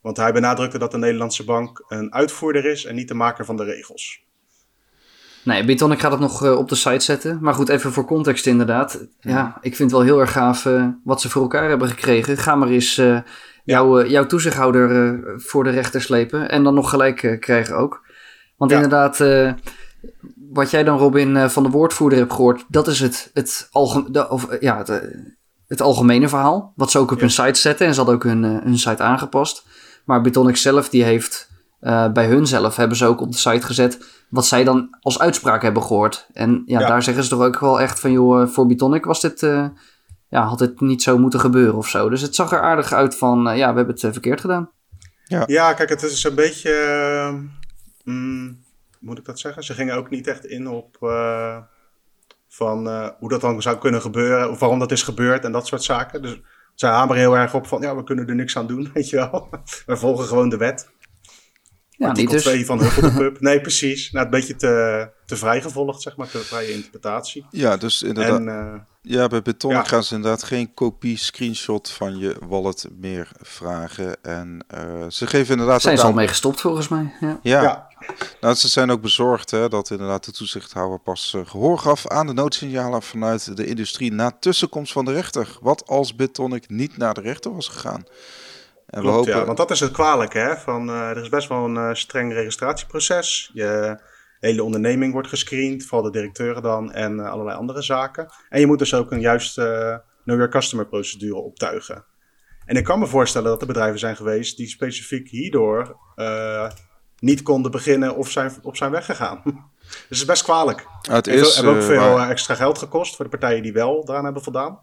Speaker 2: Want hij benadrukte dat de Nederlandse bank een uitvoerder is en niet de maker van de regels.
Speaker 3: Nee, Biton, ik ga dat nog op de site zetten. Maar goed, even voor context inderdaad. Ja, ik vind het wel heel erg gaaf wat ze voor elkaar hebben gekregen. Ga maar eens jouw, jouw toezichthouder voor de rechter slepen. En dan nog gelijk krijgen ook. Want inderdaad, wat jij dan Robin van de woordvoerder hebt gehoord, dat is het, het, algemene, of, ja, het, het, algemene verhaal. Wat ze ook op hun site zetten en ze hadden ook hun, hun site aangepast. Maar Bitonic zelf, die heeft uh, bij hun zelf, hebben ze ook op de site gezet wat zij dan als uitspraak hebben gehoord. En ja, daar zeggen ze toch ook wel echt van, joh, voor Bitonic was dit, uh, ja, had dit niet zo moeten gebeuren of zo. Dus het zag er aardig uit van, uh, ja, we hebben het verkeerd gedaan.
Speaker 2: Ja. ja, kijk, het is een beetje, mm, moet ik dat zeggen? Ze gingen ook niet echt in op van hoe dat dan zou kunnen gebeuren, of waarom dat is gebeurd en dat soort zaken. Dus zij hameren heel erg op van, ja, we kunnen er niks aan doen, weet je wel. we volgen gewoon de wet. Ja, Artikel niet dus. 2 van Hufflepuff. nee, precies. Nou, een beetje te, te vrij gevolgd, zeg maar, te vrije interpretatie.
Speaker 1: Ja, dus inderdaad. En, uh, ja, bij Beton ja. gaan ze inderdaad geen kopie, screenshot van je wallet meer vragen. En uh, ze geven inderdaad...
Speaker 3: Zijn ze al mee gestopt, volgens mij. Ja.
Speaker 1: ja. ja. Nou, ze zijn ook bezorgd hè, dat inderdaad de toezichthouder pas uh, gehoor gaf aan de noodsignalen vanuit de industrie na tussenkomst van de rechter. Wat als Bitonic niet naar de rechter was gegaan?
Speaker 2: En Klopt, we hopen... ja, want dat is het kwalijke. Hè? Van, uh, er is best wel een uh, streng registratieproces. Je hele onderneming wordt gescreend, vooral de directeuren dan en uh, allerlei andere zaken. En je moet dus ook een juiste Know Your Customer procedure optuigen. En ik kan me voorstellen dat er bedrijven zijn geweest die specifiek hierdoor niet konden beginnen of zijn, op zijn weggegaan. dus het is best kwalijk.
Speaker 1: het is,
Speaker 2: hebben ook veel extra geld gekost voor de partijen die wel daaraan hebben voldaan.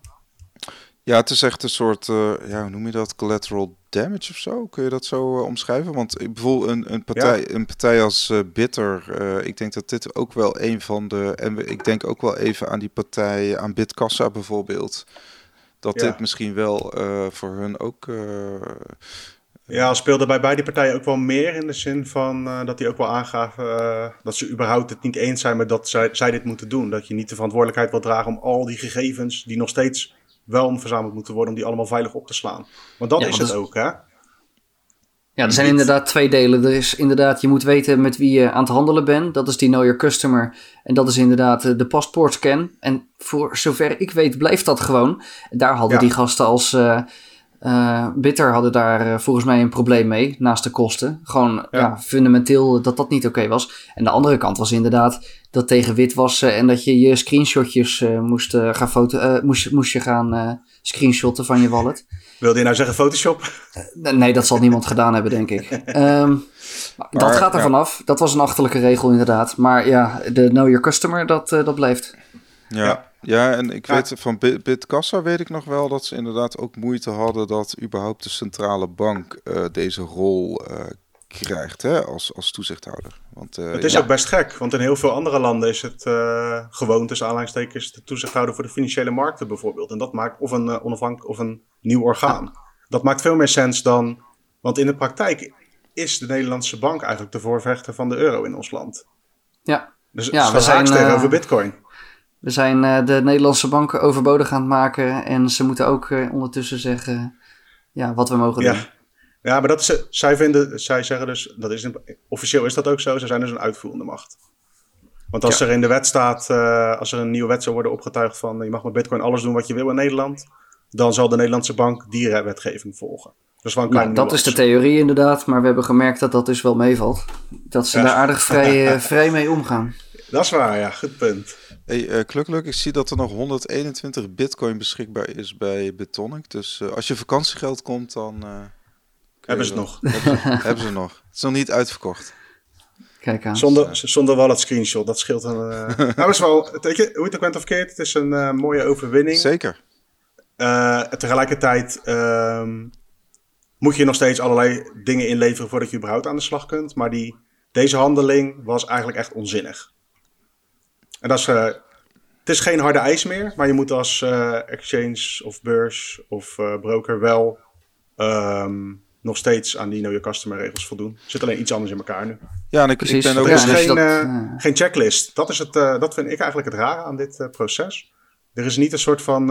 Speaker 1: Ja, het is echt een soort, uh, ja, hoe noem je dat? Collateral damage of zo? Kun je dat zo uh, omschrijven? Want ik bijvoorbeeld een, een, partij, ja. een partij als uh, Bitter, ik denk dat dit ook wel een van de, en ik denk ook wel even aan die partij, aan Bitkassa bijvoorbeeld, dat ja. dit misschien wel voor hun ook...
Speaker 2: ja, speelde bij beide partijen ook wel meer in de zin van dat die ook wel aangaven dat ze überhaupt het niet eens zijn met dat zij, zij dit moeten doen. Dat je niet de verantwoordelijkheid wil dragen om al die gegevens die nog steeds wel verzameld moeten worden om die allemaal veilig op te slaan. Want dat is het ook, hè?
Speaker 3: Ja, er zijn inderdaad twee delen. Er is inderdaad, je moet weten met wie je aan het handelen bent. Dat is die Know Your Customer. En dat is inderdaad eh, de paspoortscan. En voor zover ik weet blijft dat gewoon. Daar hadden die gasten als uh, uh, Bitter hadden daar volgens mij een probleem mee. Naast de kosten. Gewoon ja. fundamenteel dat dat niet oké was. En de andere kant was inderdaad dat tegen witwassen en dat je je screenshotjes uh, moest, uh, gaan foto uh, moest, moest je gaan screenshotten van je wallet.
Speaker 2: Wilde je nou zeggen Photoshop?
Speaker 3: nee, dat zal niemand gedaan hebben, denk ik. Um, dat gaat er ja. vanaf. Dat was een achterlijke regel inderdaad. Maar ja, de Know Your Customer, dat, dat blijft.
Speaker 1: Ja, ja, en ik weet van Bitkassa weet ik nog wel dat ze inderdaad ook moeite hadden dat überhaupt de centrale bank deze rol krijgt hè, als, als toezichthouder. Want,
Speaker 2: uh, het is ja. ook best gek, want in heel veel andere landen is het uh, gewoon tussen aanleidingstekens de toezichthouder voor de financiële markten bijvoorbeeld. En dat maakt of een uh, onafhankelijk of een nieuw orgaan. Dat maakt veel meer sens dan, want in de praktijk is de Nederlandse bank eigenlijk de voorvechter van de euro in ons land.
Speaker 3: Ja.
Speaker 2: Dus ja, we zijn tegenover Bitcoin.
Speaker 3: We zijn de Nederlandse banken overbodig aan het maken en ze moeten ook ondertussen zeggen ja, wat we mogen
Speaker 2: ja.
Speaker 3: doen.
Speaker 2: Ja, maar dat is, zij, vinden, zij zeggen dus, dat is een, officieel is dat ook zo, ze zijn dus een uitvoerende macht. Want als ja. er in de wet staat, uh, als er een nieuwe wet zou worden opgetuigd van je mag met bitcoin alles doen wat je wil in Nederland, dan zal de Nederlandse bank die wetgeving volgen.
Speaker 3: Dus wel een nou, dat is de theorie inderdaad, maar we hebben gemerkt dat dat dus wel meevalt. Dat ze ja. daar aardig vrij, vrij mee omgaan.
Speaker 2: Dat is waar, ja, goed punt.
Speaker 1: Hey, uh, Klukluk, ik zie dat er nog 121 bitcoin beschikbaar is bij Bitonic. Dus als je vakantiegeld komt, dan...
Speaker 2: Hebben ze nog.
Speaker 1: Hebben ze nog. Het is nog niet uitverkocht.
Speaker 3: Kijk aan.
Speaker 2: Zonder, zonder wallet screenshot, dat scheelt een... Uh... nou, is wel, weet je, hoe het ook bent of keert, het is een uh, mooie overwinning.
Speaker 1: Zeker.
Speaker 2: Uh, tegelijkertijd um, moet je nog steeds allerlei dingen inleveren voordat je überhaupt aan de slag kunt. Maar die, deze handeling was eigenlijk echt onzinnig. En dat is, het is geen harde eis meer, maar je moet als exchange of beurs of broker wel... Um, nog steeds aan die Know Your Customer regels voldoen. Het zit alleen iets anders in elkaar nu.
Speaker 1: Ja, en ik, Precies. ik ben ook...
Speaker 2: Er is ja, geen, dat, uh, geen checklist. Dat, is het, uh, dat vind ik eigenlijk het rare aan dit uh, proces. Er is niet een soort van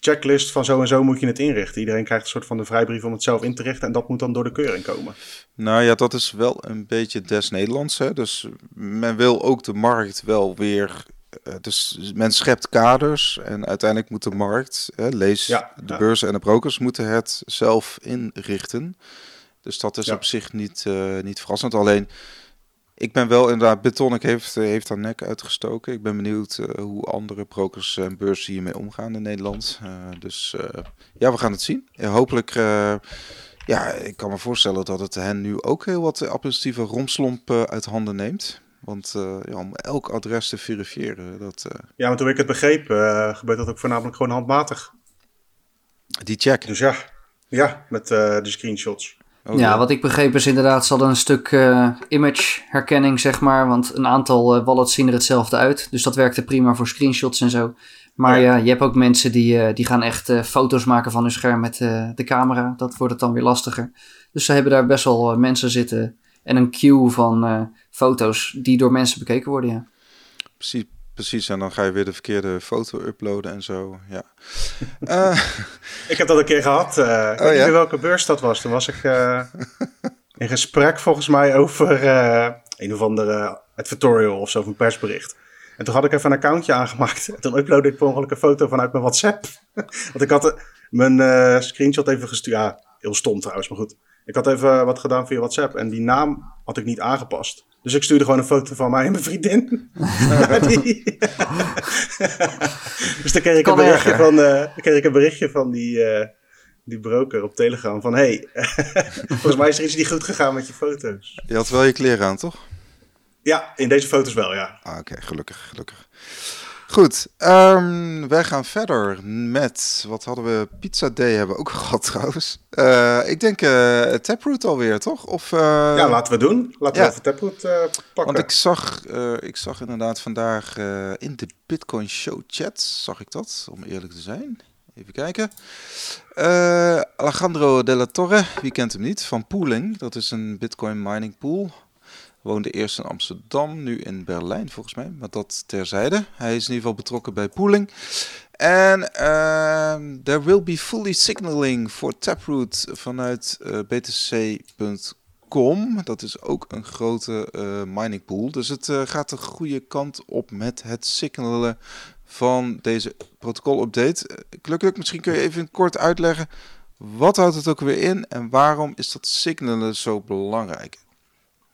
Speaker 2: checklist van zo en zo moet je het inrichten. Iedereen krijgt een soort van de vrijbrief om het zelf in te richten en dat moet dan door de keuring komen.
Speaker 1: Nou ja, dat is wel een beetje des Nederlands. Hè? Dus men wil ook de markt wel weer. Uh, dus men schept kaders en uiteindelijk moet de markt, hè, lees
Speaker 2: Ja,
Speaker 1: de
Speaker 2: ja.
Speaker 1: beurzen en de brokers, moeten het zelf inrichten. Dus dat is
Speaker 2: Ja.
Speaker 1: op zich niet, eh, niet verrassend. Alleen, ik ben wel inderdaad, Betonic heeft, eh, heeft haar nek uitgestoken. Ik ben benieuwd eh, hoe andere brokers en beurzen hiermee omgaan in Nederland. Eh, dus ja, we gaan het zien. Hopelijk, ja, ik kan me voorstellen dat het hen nu ook heel wat administratieve romslomp uit handen neemt. Want ja, om elk adres te verifiëren, dat,
Speaker 2: Ja, maar toen ik het begreep, eh, gebeurt dat ook voornamelijk gewoon handmatig.
Speaker 1: die check.
Speaker 2: Dus ja, ja met de screenshots.
Speaker 1: Oh,
Speaker 3: ja, wat ik begreep is inderdaad, ze hadden een stuk eh, image herkenning, zeg maar. Want een aantal eh, wallets zien er hetzelfde uit. Dus dat werkte prima voor screenshots en zo. Maar
Speaker 2: Ja.
Speaker 3: ja, je hebt ook mensen die, eh, die gaan echt foto's maken van hun scherm met de camera. Dat wordt het dan weer lastiger. Dus ze hebben daar best wel mensen zitten en een queue van foto's die door mensen bekeken worden, ja.
Speaker 1: Precies, precies, en dan ga je weer de verkeerde foto uploaden en zo. Ja. Eh,
Speaker 2: Ik heb dat een keer gehad. eh ik weet
Speaker 1: Oh,
Speaker 2: niet
Speaker 1: ja?
Speaker 2: welke beurs dat was. Toen was ik eh, in gesprek volgens mij over een of andere advertorial of zo, of een persbericht. En toen had ik even een accountje aangemaakt. En toen uploadde ik per ongeluk een foto vanuit mijn WhatsApp. Want ik had mijn screenshot even gestuurd. Ja, heel stom trouwens, maar goed. Ik had even wat gedaan via WhatsApp en die naam had ik niet aangepast. Dus ik stuurde gewoon een foto van mij en mijn vriendin. Die- dus dan kreeg ik, een berichtje
Speaker 3: erger.
Speaker 2: van, eh, dan kreeg ik een berichtje van die, eh, die broker op Telegram van... hey, volgens mij is er iets niet goed gegaan met je foto's.
Speaker 1: je had wel je kleren aan, toch?
Speaker 2: Ja, in deze foto's wel, ja.
Speaker 1: Ah, Oké, gelukkig, gelukkig. Goed, ehm, wij gaan verder met, wat hadden we, Pizza Day hebben we ook gehad trouwens. Eh, ik denk eh Taproot alweer, toch? Of, eh,
Speaker 2: ja, laten we doen. Laten
Speaker 1: ja.
Speaker 2: we even Taproot pakken.
Speaker 1: Want ik zag, ik zag inderdaad vandaag in de Bitcoin Show chat, zag ik dat, om eerlijk te zijn. Even kijken. Alejandro de la Torre, wie kent hem niet, van Pooling. Dat is een Bitcoin mining pool. Woonde eerst in Amsterdam, nu in Berlijn volgens mij. Maar dat terzijde. Hij is in ieder geval betrokken bij Pooling. En ehm there will be fully signaling voor Taproot vanuit eh, btc.com. Dat is ook een grote eh, mining pool. Dus het eh, gaat de goede kant op met het signalen van deze protocol-update. Gelukkig, misschien kun je even kort uitleggen. Wat houdt het ook weer in en waarom is dat signalen zo belangrijk?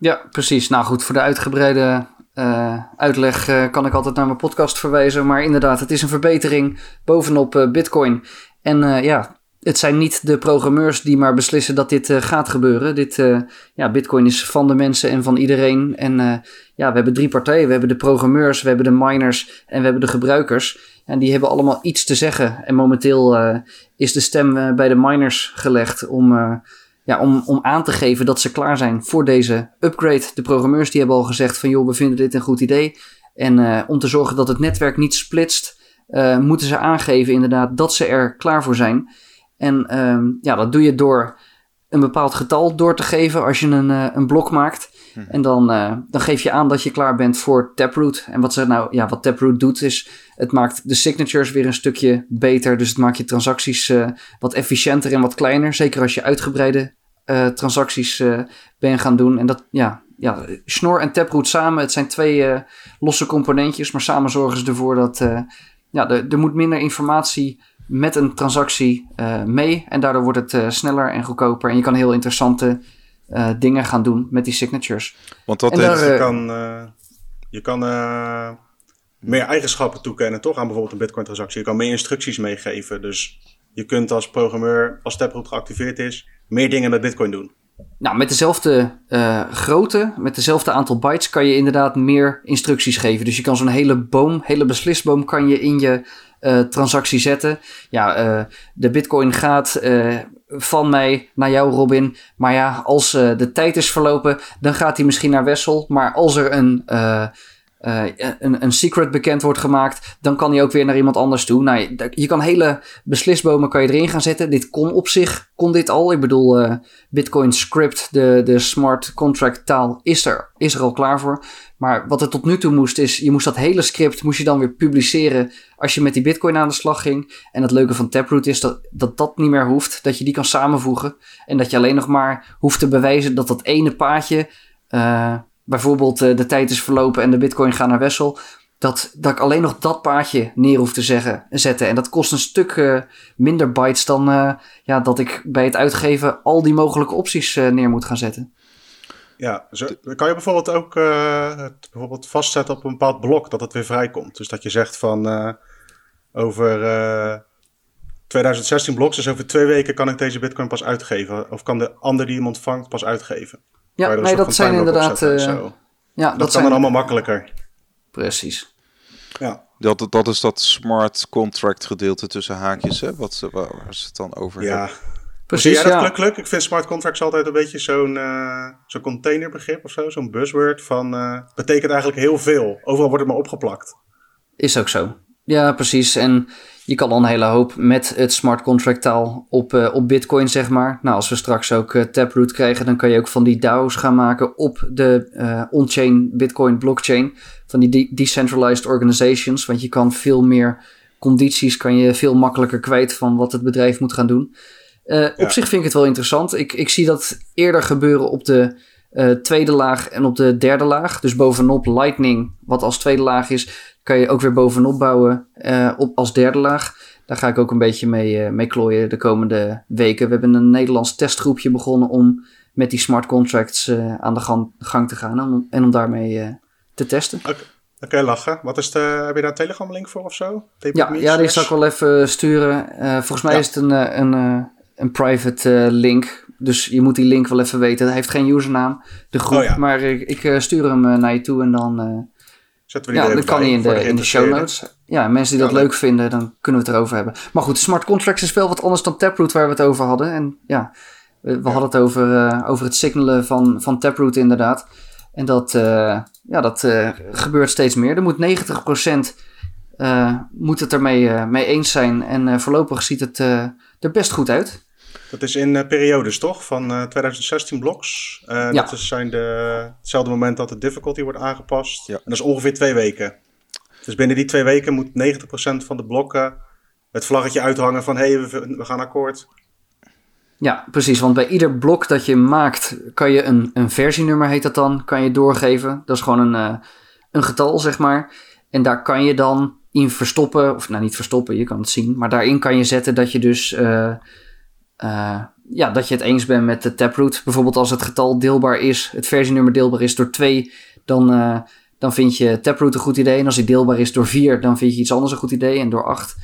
Speaker 3: Ja, precies. Nou goed, voor de uitgebreide eh, uitleg eh, kan ik altijd naar mijn podcast verwijzen. Maar inderdaad, het is een verbetering bovenop eh, Bitcoin. En ja, het zijn niet de programmeurs die maar beslissen dat dit gaat gebeuren. Dit, ja, Bitcoin is van de mensen en van iedereen. En ja, we hebben drie partijen. We hebben de programmeurs, we hebben de miners en we hebben de gebruikers. En die hebben allemaal iets te zeggen. En momenteel is de stem bij de miners gelegd om, ja, om, om aan te geven dat ze klaar zijn voor deze upgrade. De programmeurs die hebben al gezegd van joh, we vinden dit een goed idee. En eh, om te zorgen dat het netwerk niet splitst, eh, moeten ze aangeven inderdaad dat ze er klaar voor zijn. En ehm, ja, dat doe je door een bepaald getal door te geven als je een, eh, een blok maakt. En dan, eh, dan geef je aan dat je klaar bent voor Taproot. En wat, ze nou, ja, wat Taproot doet is, het maakt de signatures weer een stukje beter. Dus het maakt je transacties eh, wat efficiënter en wat kleiner. Zeker als je uitgebreide eh, transacties eh ben gaan doen. En dat, ja, ja, Schnorr en Taproot samen, het zijn twee losse componentjes. Maar samen zorgen ze ervoor dat, ja, er, er moet minder informatie met een transactie mee. En daardoor wordt het sneller en goedkoper. En je kan heel interessante eh, dingen gaan doen met die signatures.
Speaker 1: Want dat
Speaker 3: daar,
Speaker 2: je
Speaker 3: eh,
Speaker 2: kan, eh, je kan eh, meer eigenschappen toekennen, toch? Aan bijvoorbeeld een Bitcoin-transactie. Je kan meer instructies meegeven. Dus je kunt als programmeur, als Taproot geactiveerd is, meer dingen met Bitcoin doen.
Speaker 3: Nou, met dezelfde eh, grootte, met dezelfde aantal bytes, kan je inderdaad meer instructies geven. Dus je kan zo'n hele boom, hele beslisboom, kan je in je eh, transactie zetten. Ja, eh, de Bitcoin gaat eh, van mij naar jou, Robin. Maar ja, als eh, de tijd is verlopen, dan gaat hij misschien naar Wessel. Maar als er een, eh, een, een secret bekend wordt gemaakt, dan kan hij ook weer naar iemand anders toe. Nou, je kan hele beslisbomen kan je erin gaan zetten. Dit kon op zich, kon dit al. Ik bedoel, Bitcoin script, de, de smart contract taal, is er, is er al klaar voor. Maar wat er tot nu toe moest, is je moest dat hele script moest je dan weer publiceren als je met die Bitcoin aan de slag ging. En het leuke van Taproot is dat, dat dat niet meer hoeft. Dat je die kan samenvoegen. En dat je alleen nog maar hoeft te bewijzen dat dat ene paadje, uh, bijvoorbeeld uh, de tijd is verlopen en de Bitcoin gaat naar Wessel. Dat, dat ik alleen nog dat paadje neer hoef te zeggen, zetten. En dat kost een stuk uh, minder bytes dan ja, dat ik bij het uitgeven al die mogelijke opties neer moet gaan zetten.
Speaker 2: Ja, zo, kan je bijvoorbeeld ook het bijvoorbeeld vastzetten op een bepaald blok dat het weer vrijkomt. Dus dat je zegt van over uh, 2016 bloks, dus over twee weken kan ik deze bitcoin pas uitgeven. Of kan de ander die hem ontvangt pas uitgeven.
Speaker 3: Ja, nee, dat zijn inderdaad...
Speaker 2: ja,
Speaker 3: dat,
Speaker 2: dat kan
Speaker 3: zijn...
Speaker 2: dan allemaal makkelijker.
Speaker 3: Precies.
Speaker 2: Ja.
Speaker 1: Dat, dat is dat smart contract gedeelte tussen haakjes, hè? Wat, waar, waar ze het dan over
Speaker 2: ja.
Speaker 1: hebben.
Speaker 2: Precies, Zie jij dat ja. Ik vind smart contracts altijd een beetje zo'n uh, zo'n containerbegrip of zo, zo'n buzzword van uh, betekent eigenlijk heel veel. Overal wordt het maar opgeplakt.
Speaker 3: Is ook zo. Ja, precies. En je kan al een hele hoop met het smart contract taal op, uh, op Bitcoin, zeg maar. Nou, als we straks ook Taproot krijgen, dan kan je ook van die DAO's gaan maken op de on-chain Bitcoin blockchain. Van die de decentralized organizations. Want je kan veel meer condities, kan je veel makkelijker kwijt van wat het bedrijf moet gaan doen. Uh, ja. Op zich vind ik het wel interessant. Ik, ik zie dat eerder gebeuren op de uh, tweede laag en op de derde laag. Dus bovenop Lightning, wat als tweede laag is, kan je ook weer bovenop bouwen uh, op, als derde laag. Daar ga ik ook een beetje mee, mee klooien de komende weken. We hebben een Nederlands testgroepje begonnen om met die smart contracts aan de gang, gang, te gaan en om, en om daarmee te testen.
Speaker 2: Oké. Lachen. Wat is de, heb je daar een Telegram link voor of zo?
Speaker 3: Ja, ja, die zal ik wel even sturen. volgens mij ja. is het een, een, een private uh, link. Dus je moet die link wel even weten. Hij heeft geen usernaam, de groep. Oh, ja. Maar ik, ik stuur hem naar je toe en dan...
Speaker 2: Zetten we die
Speaker 3: ja, dan kan in de, in de show notes. Ja, mensen die dat ja, leuk vinden, dan kunnen we het erover hebben. Maar goed, smart contracts is wel wat anders dan Taproot waar we het over hadden. En ja, we, we ja. hadden het over, over het signalen van, van Taproot inderdaad. En dat, ja, dat gebeurt steeds meer. Er moet 90% moet het ermee mee eens zijn. En voorlopig ziet het er best goed uit.
Speaker 2: Dat is in uh, periodes toch? Van uh, 2016 bloks. Uh, ja. Dat is zijn de, hetzelfde moment dat de difficulty wordt aangepast.
Speaker 1: Ja.
Speaker 2: En dat is ongeveer twee weken. Dus binnen die twee weken moet 90% van de blokken het vlaggetje uithangen van hé, hey, we, we, gaan akkoord.
Speaker 3: Ja, precies. Want bij ieder blok dat je maakt, kan je een, een versienummer, heet dat dan, kan je doorgeven. Dat is gewoon een, uh, een getal, zeg maar. En daar kan je dan in verstoppen, of nou niet verstoppen, je kan het zien. Maar daarin kan je zetten dat je dus uh, uh, ja, dat je het eens bent met de taproot. Bijvoorbeeld als het getal deelbaar is, het versienummer deelbaar is door 2, dan, uh, dan vind je taproot een goed idee. En als die deelbaar is door 4, dan vind je iets anders een goed idee. En door 8,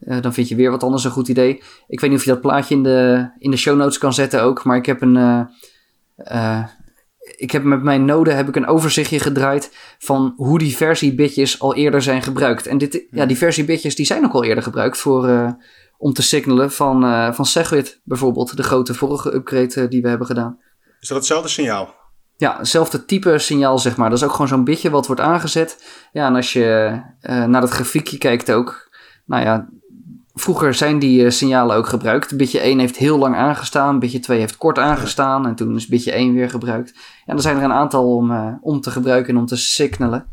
Speaker 3: uh, dan vind je weer wat anders een goed idee. Ik weet niet of je dat plaatje in de, in de show notes kan zetten ook, maar ik heb een... ik heb met mijn node heb ik een overzichtje gedraaid van hoe die versiebitjes al eerder zijn gebruikt. En dit, ja, die versiebitjes die zijn ook al eerder gebruikt voor om te signalen van, uh, van Segwit bijvoorbeeld, de grote vorige upgrade uh, die we hebben gedaan.
Speaker 2: Is dat hetzelfde signaal?
Speaker 3: Ja, hetzelfde type signaal zeg maar. Dat is ook gewoon zo'n bitje wat wordt aangezet. Ja, en als je uh, naar dat grafiekje kijkt ook, nou ja, vroeger zijn die signalen ook gebruikt. Bitje 1 heeft heel lang aangestaan, bitje 2 heeft kort aangestaan en toen is bitje 1 weer gebruikt. Ja, dan zijn er een aantal om, om te gebruiken en om te signalen.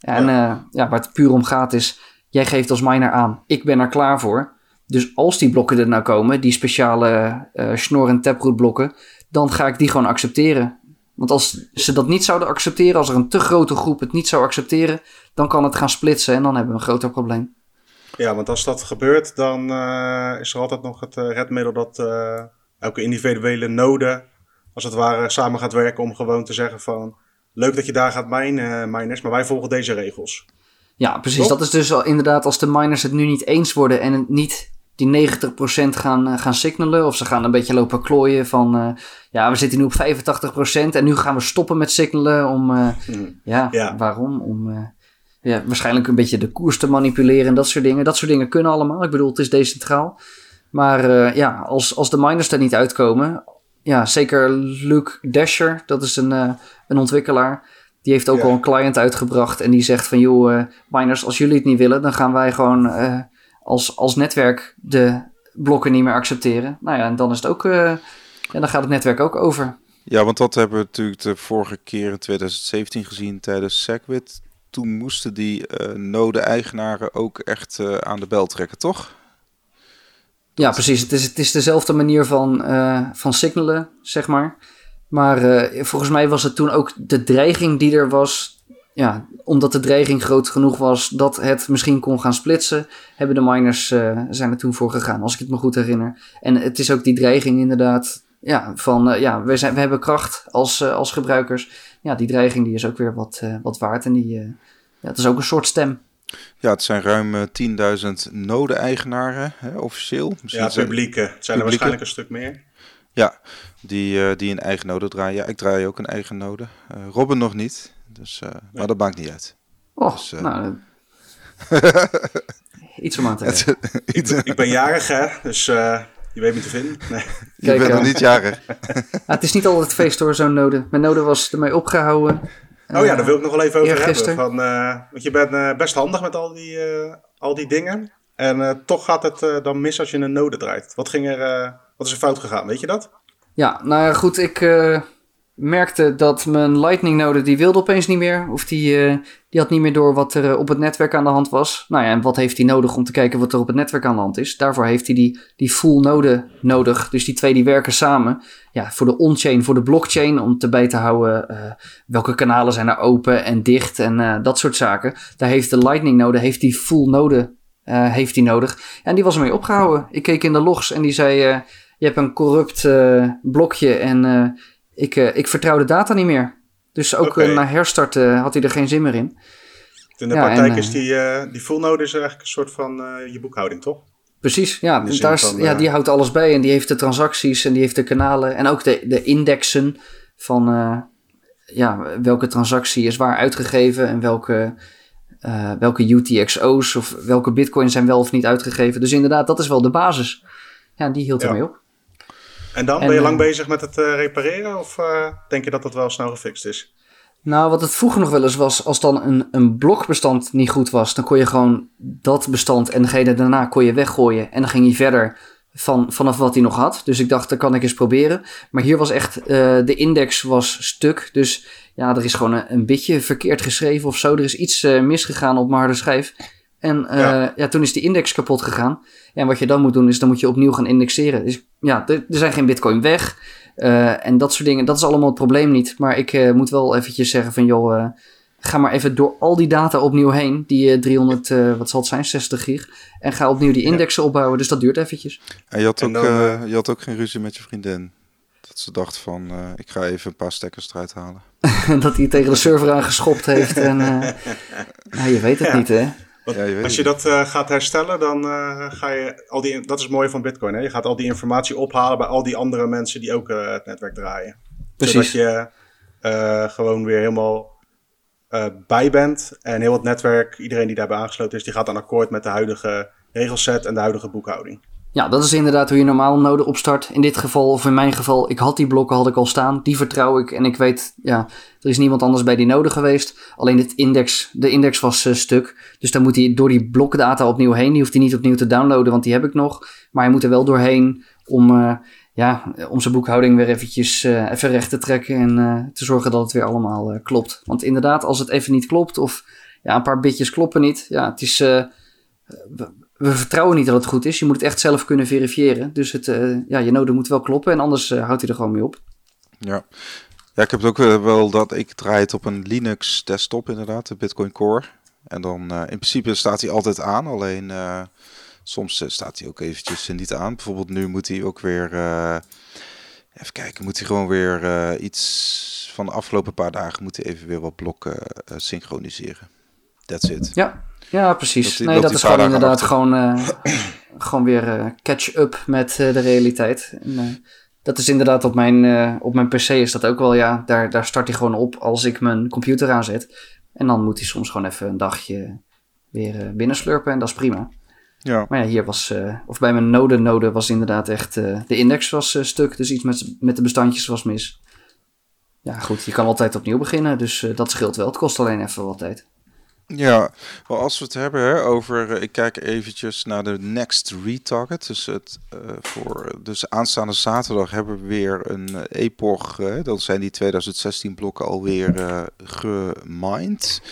Speaker 3: En ja. ja, waar het puur om gaat is, jij geeft als miner aan, ik ben er klaar voor. Dus als die blokken er nou komen, die speciale uh, Schnorr en Taproot blokken, dan ga ik die gewoon accepteren. Want als ze dat niet zouden accepteren, als er een te grote groep het niet zou accepteren, dan kan het gaan splitsen en dan hebben we een groter probleem.
Speaker 2: Ja, want als dat gebeurt, dan uh, is er altijd nog het uh, redmiddel dat elke individuele node, als het ware, samen gaat werken om gewoon te zeggen van, leuk dat je daar gaat minen, miners, maar wij volgen deze regels.
Speaker 3: Ja, precies. Top. Dat is dus inderdaad als de miners het nu niet eens worden en het niet die 90% gaan, uh, gaan signalen. Of ze gaan een beetje lopen klooien van... Uh, ja, we zitten nu op 85% en nu gaan we stoppen met signalen om... Uh, mm. ja, ja, waarom? Om ja, waarschijnlijk een beetje de koers te manipuleren en dat soort dingen. Dat soort dingen kunnen allemaal. Ik bedoel, het is decentraal. Maar ja, als, als de miners er niet uitkomen... Ja, zeker Luke Dasher, dat is een, een ontwikkelaar Die heeft ook al een client uitgebracht en die zegt van joh, miners, als jullie het niet willen, dan gaan wij gewoon als, als netwerk de blokken niet meer accepteren. Nou ja, en dan is het ook, ja, dan gaat het netwerk ook over.
Speaker 1: Ja, want dat hebben we natuurlijk de vorige keer in 2017 gezien tijdens Segwit. Toen moesten die uh, node-eigenaren ook echt uh, aan de bel trekken, toch?
Speaker 3: Ja, precies. Het is, het is dezelfde manier van, van signalen, zeg maar. Maar volgens mij was het toen ook de dreiging die er was. Ja, omdat de dreiging groot genoeg was dat het misschien kon gaan splitsen, hebben de miners zijn er toen voor gegaan, als ik het me goed herinner. En het is ook die dreiging inderdaad ja, van uh, ja, we, zijn, we hebben kracht als, uh, als gebruikers. Ja, die dreiging die is ook weer wat, uh, wat waard en die, ja, het is ook een soort stem.
Speaker 1: Ja, het zijn ruim 10.000 node-eigenaren, officieel.
Speaker 2: Misschien ja, publieke. Het zijn er waarschijnlijk een stuk meer.
Speaker 1: Ja, die, die een eigen node draaien. Ja, ik draai ook een eigen node. Robin nog niet, dus, nee. maar dat maakt niet uit.
Speaker 3: Oh, dus, nou... iets om aan te
Speaker 2: ik, ben, ik ben jarig, hè, dus... Je weet me te vinden. Nee.
Speaker 1: je bent nog niet jarig.
Speaker 3: het is niet altijd feest door zo'n node. Mijn node was ermee opgehouden.
Speaker 2: Oh ja, daar wil ik nog wel even over hebben. Van, uh, want je bent uh, best handig met al die, uh, al die dingen. En toch gaat het dan mis als je een node draait. Wat, ging er, wat is er fout gegaan? Weet je dat?
Speaker 3: Ja, nou ja, goed. Ik merkte dat mijn Lightning node, die wilde opeens niet meer. Of die, uh, die had niet meer door wat er eh, op het netwerk aan de hand was. Nou ja, en wat heeft hij nodig om te kijken wat er op het netwerk aan de hand is? Daarvoor heeft hij die, die full node nodig. Dus die twee die werken samen. Ja, voor de on-chain, voor de blockchain. Om te bij te houden uh, welke kanalen zijn er open en dicht en dat soort zaken. Daar heeft de Lightning node, heeft die full node heeft die nodig. En die was ermee opgehouden. Ik keek in de logs en die zei... je hebt een corrupt blokje en ik, uh, ik vertrouw de data niet meer. Dus ook okay. uh, na herstart uh, had hij er geen zin meer in.
Speaker 2: In de ja, praktijk en, is die, die full node is eigenlijk een soort van je boekhouding, toch?
Speaker 3: Precies, ja, daar van, ja. Die houdt alles bij en die heeft de transacties en die heeft de kanalen en ook de, de indexen van ja, welke transactie is waar uitgegeven en welke, welke UTXO's of welke bitcoins zijn wel of niet uitgegeven. Dus inderdaad, dat is wel de basis. Ja, die hield ermee op.
Speaker 2: En dan ben je lang bezig met het uh, repareren of uh, denk je dat dat wel snel gefixt is?
Speaker 3: Nou, wat het vroeger nog wel eens was, als dan een, een blokbestand niet goed was, dan kon je gewoon dat bestand en degene daarna kon je weggooien. En dan ging je verder van, vanaf wat hij nog had. Dus ik dacht, dat kan ik eens proberen. Maar hier was echt, uh, de index was stuk. Dus ja, er is gewoon een, een beetje verkeerd geschreven of zo. Er is iets misgegaan op mijn harde schijf. En ja. ja. toen is die index kapot gegaan. En wat je dan moet doen, is dan moet je opnieuw gaan indexeren. Dus ja, er, er zijn geen bitcoin weg. Uh, en dat soort dingen, dat is allemaal het probleem niet. Maar ik uh, moet wel eventjes zeggen van, joh, uh, ga maar even door al die data opnieuw heen. Die 300, wat zal het zijn, 60 gig. En ga opnieuw die indexen ja. opbouwen. Dus dat duurt eventjes.
Speaker 1: En je had, ook, dan, je had ook geen ruzie met je vriendin? Dat ze dacht van, ik ga even een paar stekkers eruit halen.
Speaker 3: dat hij tegen de server aangeschopt heeft. en, nou, je weet het ja. niet, hè?
Speaker 2: Ja, als je dat uh, gaat herstellen, dan uh, ga je al die. Dat is het mooie van Bitcoin. Hè? Je gaat al die informatie ophalen bij al die andere mensen die ook uh, het netwerk draaien. Precies. Zodat je gewoon weer helemaal bij bent. En heel het netwerk, iedereen die daarbij aangesloten is, die gaat dan akkoord met de huidige regelset en de huidige boekhouding.
Speaker 3: Ja, dat is inderdaad hoe je normaal node opstart. In dit geval, of in mijn geval, ik had die blokken had ik al staan. Die vertrouw ik en ik weet, ja, er is niemand anders bij die node geweest. Alleen het index, de index was uh, stuk. Dus dan moet hij door die blokdata opnieuw heen. Die hoeft hij niet opnieuw te downloaden, want die heb ik nog. Maar hij moet er wel doorheen om, uh, ja, om zijn boekhouding weer eventjes uh, even recht te trekken. En te zorgen dat het weer allemaal klopt. Want inderdaad, als het even niet klopt of ja, een paar bitjes kloppen niet. Ja, het is we vertrouwen niet dat het goed is. Je moet het echt zelf kunnen verifiëren. Dus het, uh, ja, je node moet wel kloppen en anders uh, houdt hij er gewoon mee op.
Speaker 1: Ja. ja, ik heb het ook wel dat ik draai het op een Linux desktop inderdaad, de Bitcoin Core. En dan in principe staat hij altijd aan, alleen soms staat hij ook eventjes niet aan. Bijvoorbeeld nu moet hij ook weer, even kijken, moet hij gewoon weer iets van de afgelopen paar dagen, moet hij even weer wat blokken synchroniseren. That's it.
Speaker 3: Ja, ja, precies. nee, dat is gewoon inderdaad gewoon, uh, gewoon weer uh, catch-up met uh, de realiteit. En, dat is inderdaad op mijn, op mijn PC is dat ook wel, ja. Daar, daar start hij gewoon op als ik mijn computer aanzet. En dan moet hij soms gewoon even een dagje weer binnenslurpen en dat is prima. Ja. Maar ja, hier was, of bij mijn node-node was inderdaad echt, de index was stuk. Dus iets met, met de bestandjes was mis. Ja, goed, je kan altijd opnieuw beginnen, dus dat scheelt wel. Het kost alleen even wat tijd.
Speaker 1: Ja, wel als we het hebben hè, over, ik kijk eventjes naar de next retarget. Dus, het, voor, dus aanstaande zaterdag hebben we weer een epoch. dan zijn die 2016 blokken alweer uh, gemined.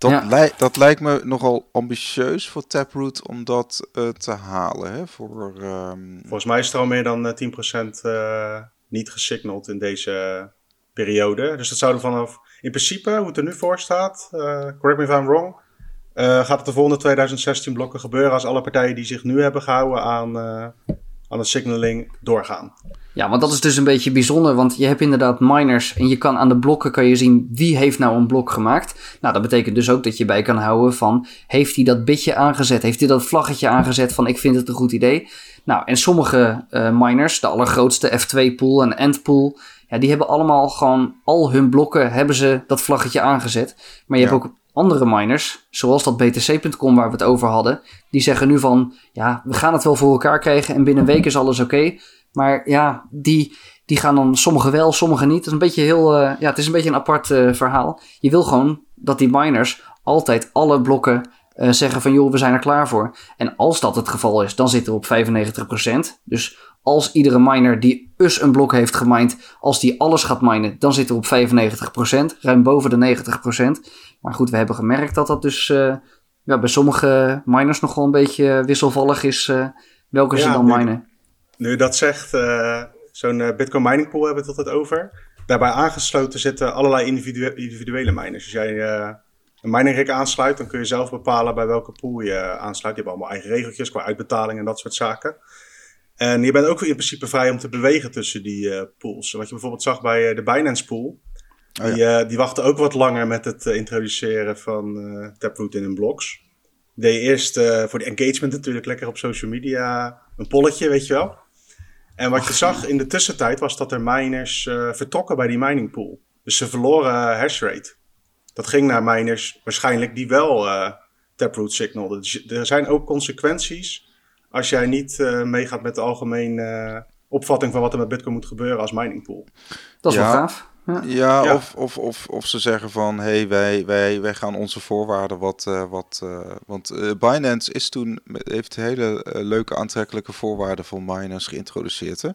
Speaker 1: Dat, lijkt, dat lijkt me nogal ambitieus voor Taproot om dat uh, te halen. Hè, voor, um...
Speaker 2: Volgens mij is er al meer dan 10% uh, eh, niet gesignald in deze periode. Dus dat zouden vanaf, in principe, hoe het er nu voor staat, uh, correct me if I'm wrong, gaat het de volgende 2016 blokken gebeuren als alle partijen die zich nu hebben gehouden aan, aan het signaling doorgaan.
Speaker 3: Ja, want dat is dus een beetje bijzonder, want je hebt inderdaad miners en je kan aan de blokken kan je zien wie heeft nou een blok gemaakt. Nou, dat betekent dus ook dat je bij kan houden van, heeft hij dat bitje aangezet? Heeft hij dat vlaggetje aangezet van ik vind het een goed idee? Nou, en sommige miners, de allergrootste F2 pool en End pool, ja, die hebben allemaal gewoon al hun blokken hebben ze dat vlaggetje aangezet. Maar je hebt ook andere miners, zoals dat BTC.com waar we het over hadden, die zeggen nu van, ja, we gaan het wel voor elkaar krijgen en binnen een week is alles oké. Maar ja, die, die gaan dan sommige wel, sommige niet. Het is een beetje, heel, uh, ja, het is een beetje een apart uh, verhaal. Je wil gewoon dat die miners altijd alle blokken uh, zeggen van joh, we zijn er klaar voor. En als dat het geval is, dan zitten we op 95%. Dus als iedere miner die us een blok heeft gemined, als die alles gaat minen, dan zitten we op 95%, ruim boven de 90%. Maar goed, we hebben gemerkt dat dat dus ja, bij sommige miners nog wel een beetje wisselvallig is welke ja, ze dan minen.
Speaker 2: Nu dat zegt, uh, zo'n Bitcoin mining pool hebben we het altijd over. Daarbij aangesloten zitten allerlei individuele miners. Als jij een mining rig aansluit, dan kun je zelf bepalen bij welke pool je aansluit. Je hebt allemaal eigen regeltjes qua uitbetaling en dat soort zaken. En je bent ook in principe vrij om te bewegen tussen die pools. Wat je bijvoorbeeld zag bij de Binance pool. Oh, ja. die, die wachten ook wat langer met het introduceren van Taproot in hun blogs. Deed eerst voor de engagement natuurlijk lekker op social media een polletje, weet je wel. En wat je zag in de tussentijd was dat er miners vertrokken bij die mining pool. Dus ze verloren hash rate. Dat ging naar miners waarschijnlijk die wel Taproot signalden. Dus er zijn ook consequenties als jij niet uh, meegaat met de algemene opvatting van wat er met Bitcoin moet gebeuren als mining pool.
Speaker 3: Dat is wel gaaf.
Speaker 1: Ja, ja, Of, of, of, of ze zeggen van hé, hey, wij, wij, wij gaan onze voorwaarden wat. Uh, wat uh, want uh, Binance is toen, heeft hele leuke aantrekkelijke voorwaarden voor miners geïntroduceerd. Hè?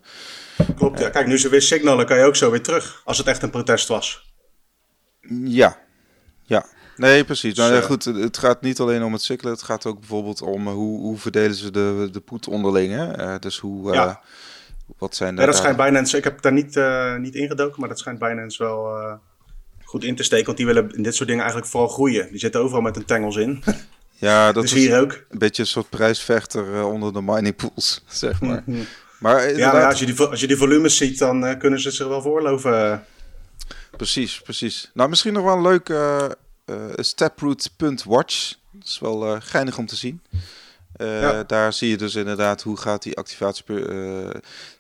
Speaker 2: Klopt, ja. Kijk, nu ze weer signalen, kan je ook zo weer terug. Als het echt een protest was.
Speaker 1: Ja, ja. Nee, precies. Dus, nou, goed, het gaat niet alleen om het signalen, het gaat ook bijvoorbeeld om hoe, hoe verdelen ze de, de poet onderling. Hè? dus hoe. Ja wat zijn
Speaker 2: ja, dat schijnt Binance, ik heb daar niet, uh, niet ingedoken, maar dat schijnt Binance wel uh, goed in te steken. Want die willen in dit soort dingen eigenlijk vooral groeien. Die zitten overal met een tangles in.
Speaker 1: Ja, dat dus is hier ook. een beetje een soort prijsvechter uh, onder de mining pools, zeg maar. Mhm. maar
Speaker 2: ja, maar als, je die, als je die volumes ziet, dan kunnen ze zich wel voorloven.
Speaker 1: Precies, precies. Nou, misschien nog wel een leuk steproot.watch. Dat is wel geinig om te zien. Uh, Daar zie je dus inderdaad hoe gaat die activatie. Uh,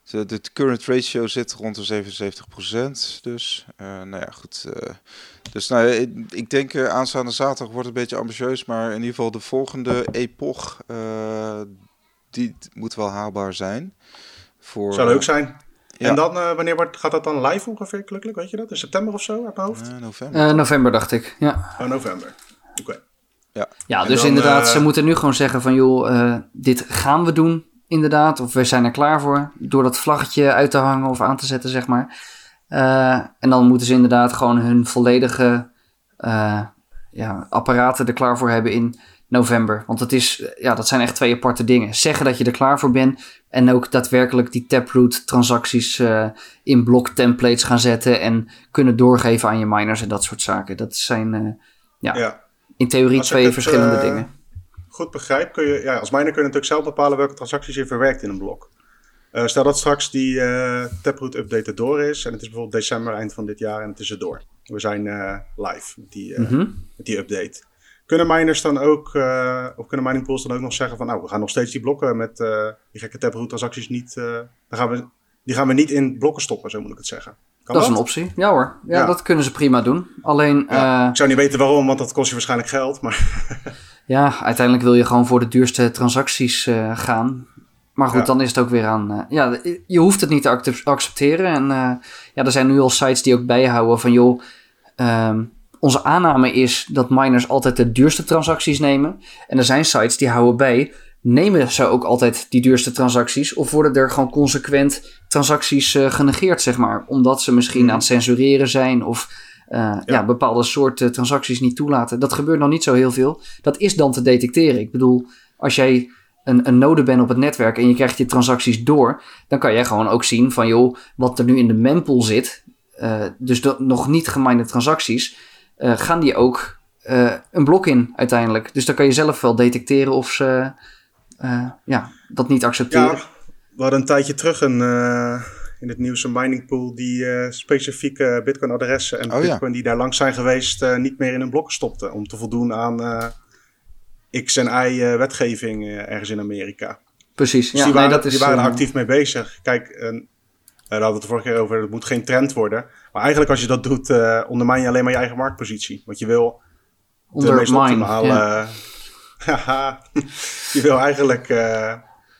Speaker 1: de, de, current ratio zit rond de 77%. Dus, uh, nou ja, goed. dus nou, ik, ik denk aanstaande zaterdag wordt het een beetje ambitieus. Maar in ieder geval de volgende epoch, die moet wel haalbaar zijn.
Speaker 2: Voor, Zou leuk zijn. Ja. En dan, wanneer wordt, gaat dat dan live ongeveer, gelukkig? Weet je dat? In september of zo, uit mijn hoofd?
Speaker 3: november. november, dacht ik, ja.
Speaker 2: Oh, november. Oké.
Speaker 3: Ja, ja dus inderdaad, ze eh, moeten nu gewoon zeggen van joh, uh, dit gaan we doen inderdaad. Of we zijn er klaar voor. Door dat vlaggetje uit te hangen of aan te zetten, zeg maar. Uh, en dan moeten ze inderdaad gewoon hun volledige ja, apparaten er klaar voor hebben in november. Want het is, ja, dat zijn echt twee aparte dingen. Zeggen dat je er klaar voor bent en ook daadwerkelijk die Taproot transacties in blok templates gaan zetten en kunnen doorgeven aan je miners en dat soort zaken. Dat zijn ja, ja in theorie twee verschillende uh, dingen.
Speaker 2: Goed begrijp, kun je, ja, als miner kun je natuurlijk zelf bepalen welke transacties je verwerkt in een blok. Stel dat straks die Taproot update erdoor is en het is bijvoorbeeld december, eind van dit jaar en het is erdoor. We zijn live met die, mm -hmm. met die update. Kunnen miners dan ook, of kunnen mining pools dan ook nog zeggen van nou, we gaan nog steeds die blokken met die gekke Taproot transacties niet, dan gaan we, die gaan we niet in blokken stoppen, zo moet ik het zeggen
Speaker 3: dat, is een optie. Ja hoor. Ja, dat kunnen ze prima doen. Alleen.
Speaker 2: Uh, ik zou niet weten waarom, want dat kost je waarschijnlijk geld. Maar
Speaker 3: ja, uiteindelijk wil je gewoon voor de duurste transacties uh, gaan. maar goed, dan is het ook weer aan. ja, je hoeft het niet te accepteren. En ja, er zijn nu al sites die ook bijhouden van joh. Ehm, onze aanname is dat miners altijd de duurste transacties nemen. En er zijn sites die houden bij. Nemen ze ook altijd die duurste transacties? Of worden er gewoon consequent transacties genegeerd, zeg maar? Omdat ze misschien mhm. aan het censureren zijn of ja. ja. bepaalde soorten transacties niet toelaten. Dat gebeurt nog niet zo heel veel. Dat is dan te detecteren. Ik bedoel, als jij een, een node bent op het netwerk en je krijgt je transacties door, dan kan jij gewoon ook zien van joh, wat er nu in de mempool zit, uh, dus de, nog niet geminde transacties, uh, gaan die ook uh, een blok in uiteindelijk. Dus dan kan je zelf wel detecteren of ze ja, dat niet accepteren. Ja,
Speaker 2: we hadden een tijdje terug een, in het nieuws een mining pool die specifieke bitcoin adressen en oh, bitcoin die daar langs zijn geweest niet meer in een blok stopte om te voldoen aan X en Y uh, wetgeving uh, ergens in Amerika.
Speaker 3: Precies,
Speaker 2: dus ja, die, waren, dat is, die waren er actief mee bezig. Kijk, uh, daar hadden we het de vorige keer over, het moet geen trend worden. Maar eigenlijk als je dat doet, ondermijn je alleen maar je eigen marktpositie. Want je wil
Speaker 3: de meest optimale...
Speaker 2: Ja. je wil eigenlijk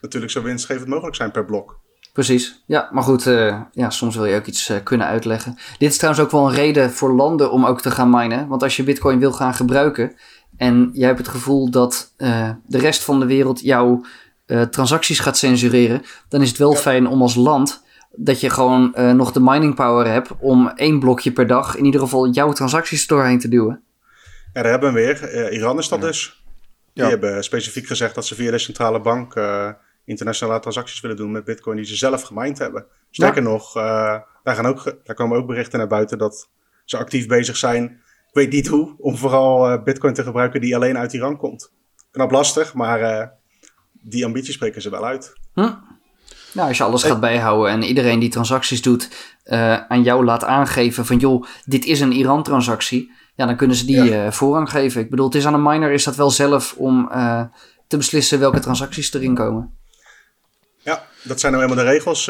Speaker 2: natuurlijk zo winstgevend mogelijk zijn per blok.
Speaker 3: Precies, ja, maar goed, ja, soms wil je ook iets kunnen uitleggen. Dit is trouwens ook wel een reden voor landen om ook te gaan minen. Want als je Bitcoin wil gaan gebruiken, en jij hebt het gevoel dat uh, de rest van de wereld jouw transacties gaat censureren, dan is het wel fijn om als land dat je gewoon uh, nog de mining power hebt om één blokje per dag in ieder geval jouw transacties doorheen te duwen.
Speaker 2: Ja, daar hebben we weer. Iran is dat dus. Die hebben specifiek gezegd dat ze via de centrale bank internationale transacties willen doen met bitcoin die ze zelf gemined hebben. Sterker nog, daar, gaan ook, daar komen ook berichten naar buiten dat ze actief bezig zijn weet niet hoe, om vooral uh, Bitcoin te gebruiken die alleen uit Iran komt. Knap lastig, maar uh, die ambities spreken ze wel uit.
Speaker 3: Hm? Nou, als je alles gaat bijhouden en iedereen die transacties doet uh, aan jou laat aangeven van joh, dit is een Iran-transactie, ja, dan kunnen ze die ja. voorrang geven. Ik bedoel, het is aan een miner is dat wel zelf om te beslissen welke transacties erin komen.
Speaker 2: Ja, dat zijn nou helemaal de regels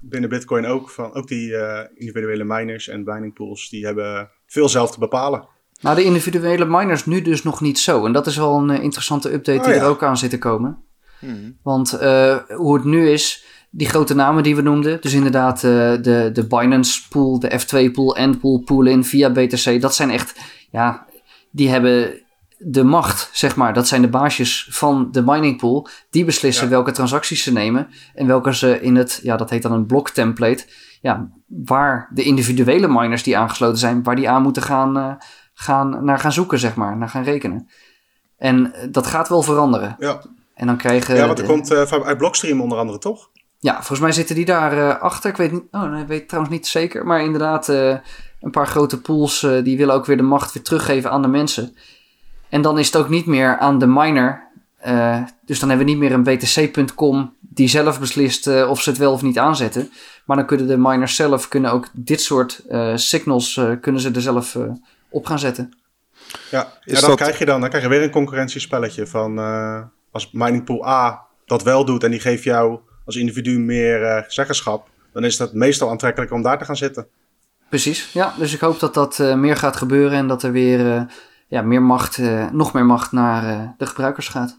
Speaker 2: binnen Bitcoin ook. Van, ook die individuele miners en mining pools, die hebben veel zelf te bepalen.
Speaker 3: Nou, de individuele miners nu dus nog niet zo. En dat is wel een eh, interessante update die oh, er ook aan zit te komen. Hmm. Want uh, hoe het nu is, die grote namen die we noemden, dus inderdaad uh, de, de Binance pool, de F2 pool, Endpool, pool-in via BTC, dat zijn echt, ja, die hebben de macht, zeg maar. Dat zijn de baasjes van de mining pool. Die beslissen welke transacties ze nemen en welke ze in het, ja, dat heet dan een blok template ja, waar de individuele miners die aangesloten zijn, waar die aan moeten gaan, uh, gaan, naar gaan zoeken, zeg maar, naar gaan rekenen. En eh, dat gaat wel veranderen.
Speaker 2: Ja.
Speaker 3: En dan krijgen.
Speaker 2: Ja, want er komt uh, uit Blockstream onder andere, toch?
Speaker 3: Ja, volgens mij zitten die daar achter. Ik weet, niet, oh, nee, ik weet trouwens niet zeker. Maar inderdaad, een paar grote pools die willen ook weer de macht weer teruggeven aan de mensen. En dan is het ook niet meer aan de miner. dus dan hebben we niet meer een btc.com die zelf beslist of ze het wel of niet aanzetten. Maar dan kunnen de miners zelf kunnen ook dit soort uh, signals uh, kunnen ze er zelf uh, op gaan zetten.
Speaker 2: Ja, ja dan, krijg je dan, dan krijg je weer een concurrentiespelletje van als mining pool A dat wel doet en die geeft jou als individu meer zeggenschap, dan is het meestal aantrekkelijk om daar te gaan zitten.
Speaker 3: Precies, ja. Dus ik hoop dat dat meer gaat gebeuren en dat er weer ja, meer macht, nog meer macht naar de gebruikers gaat.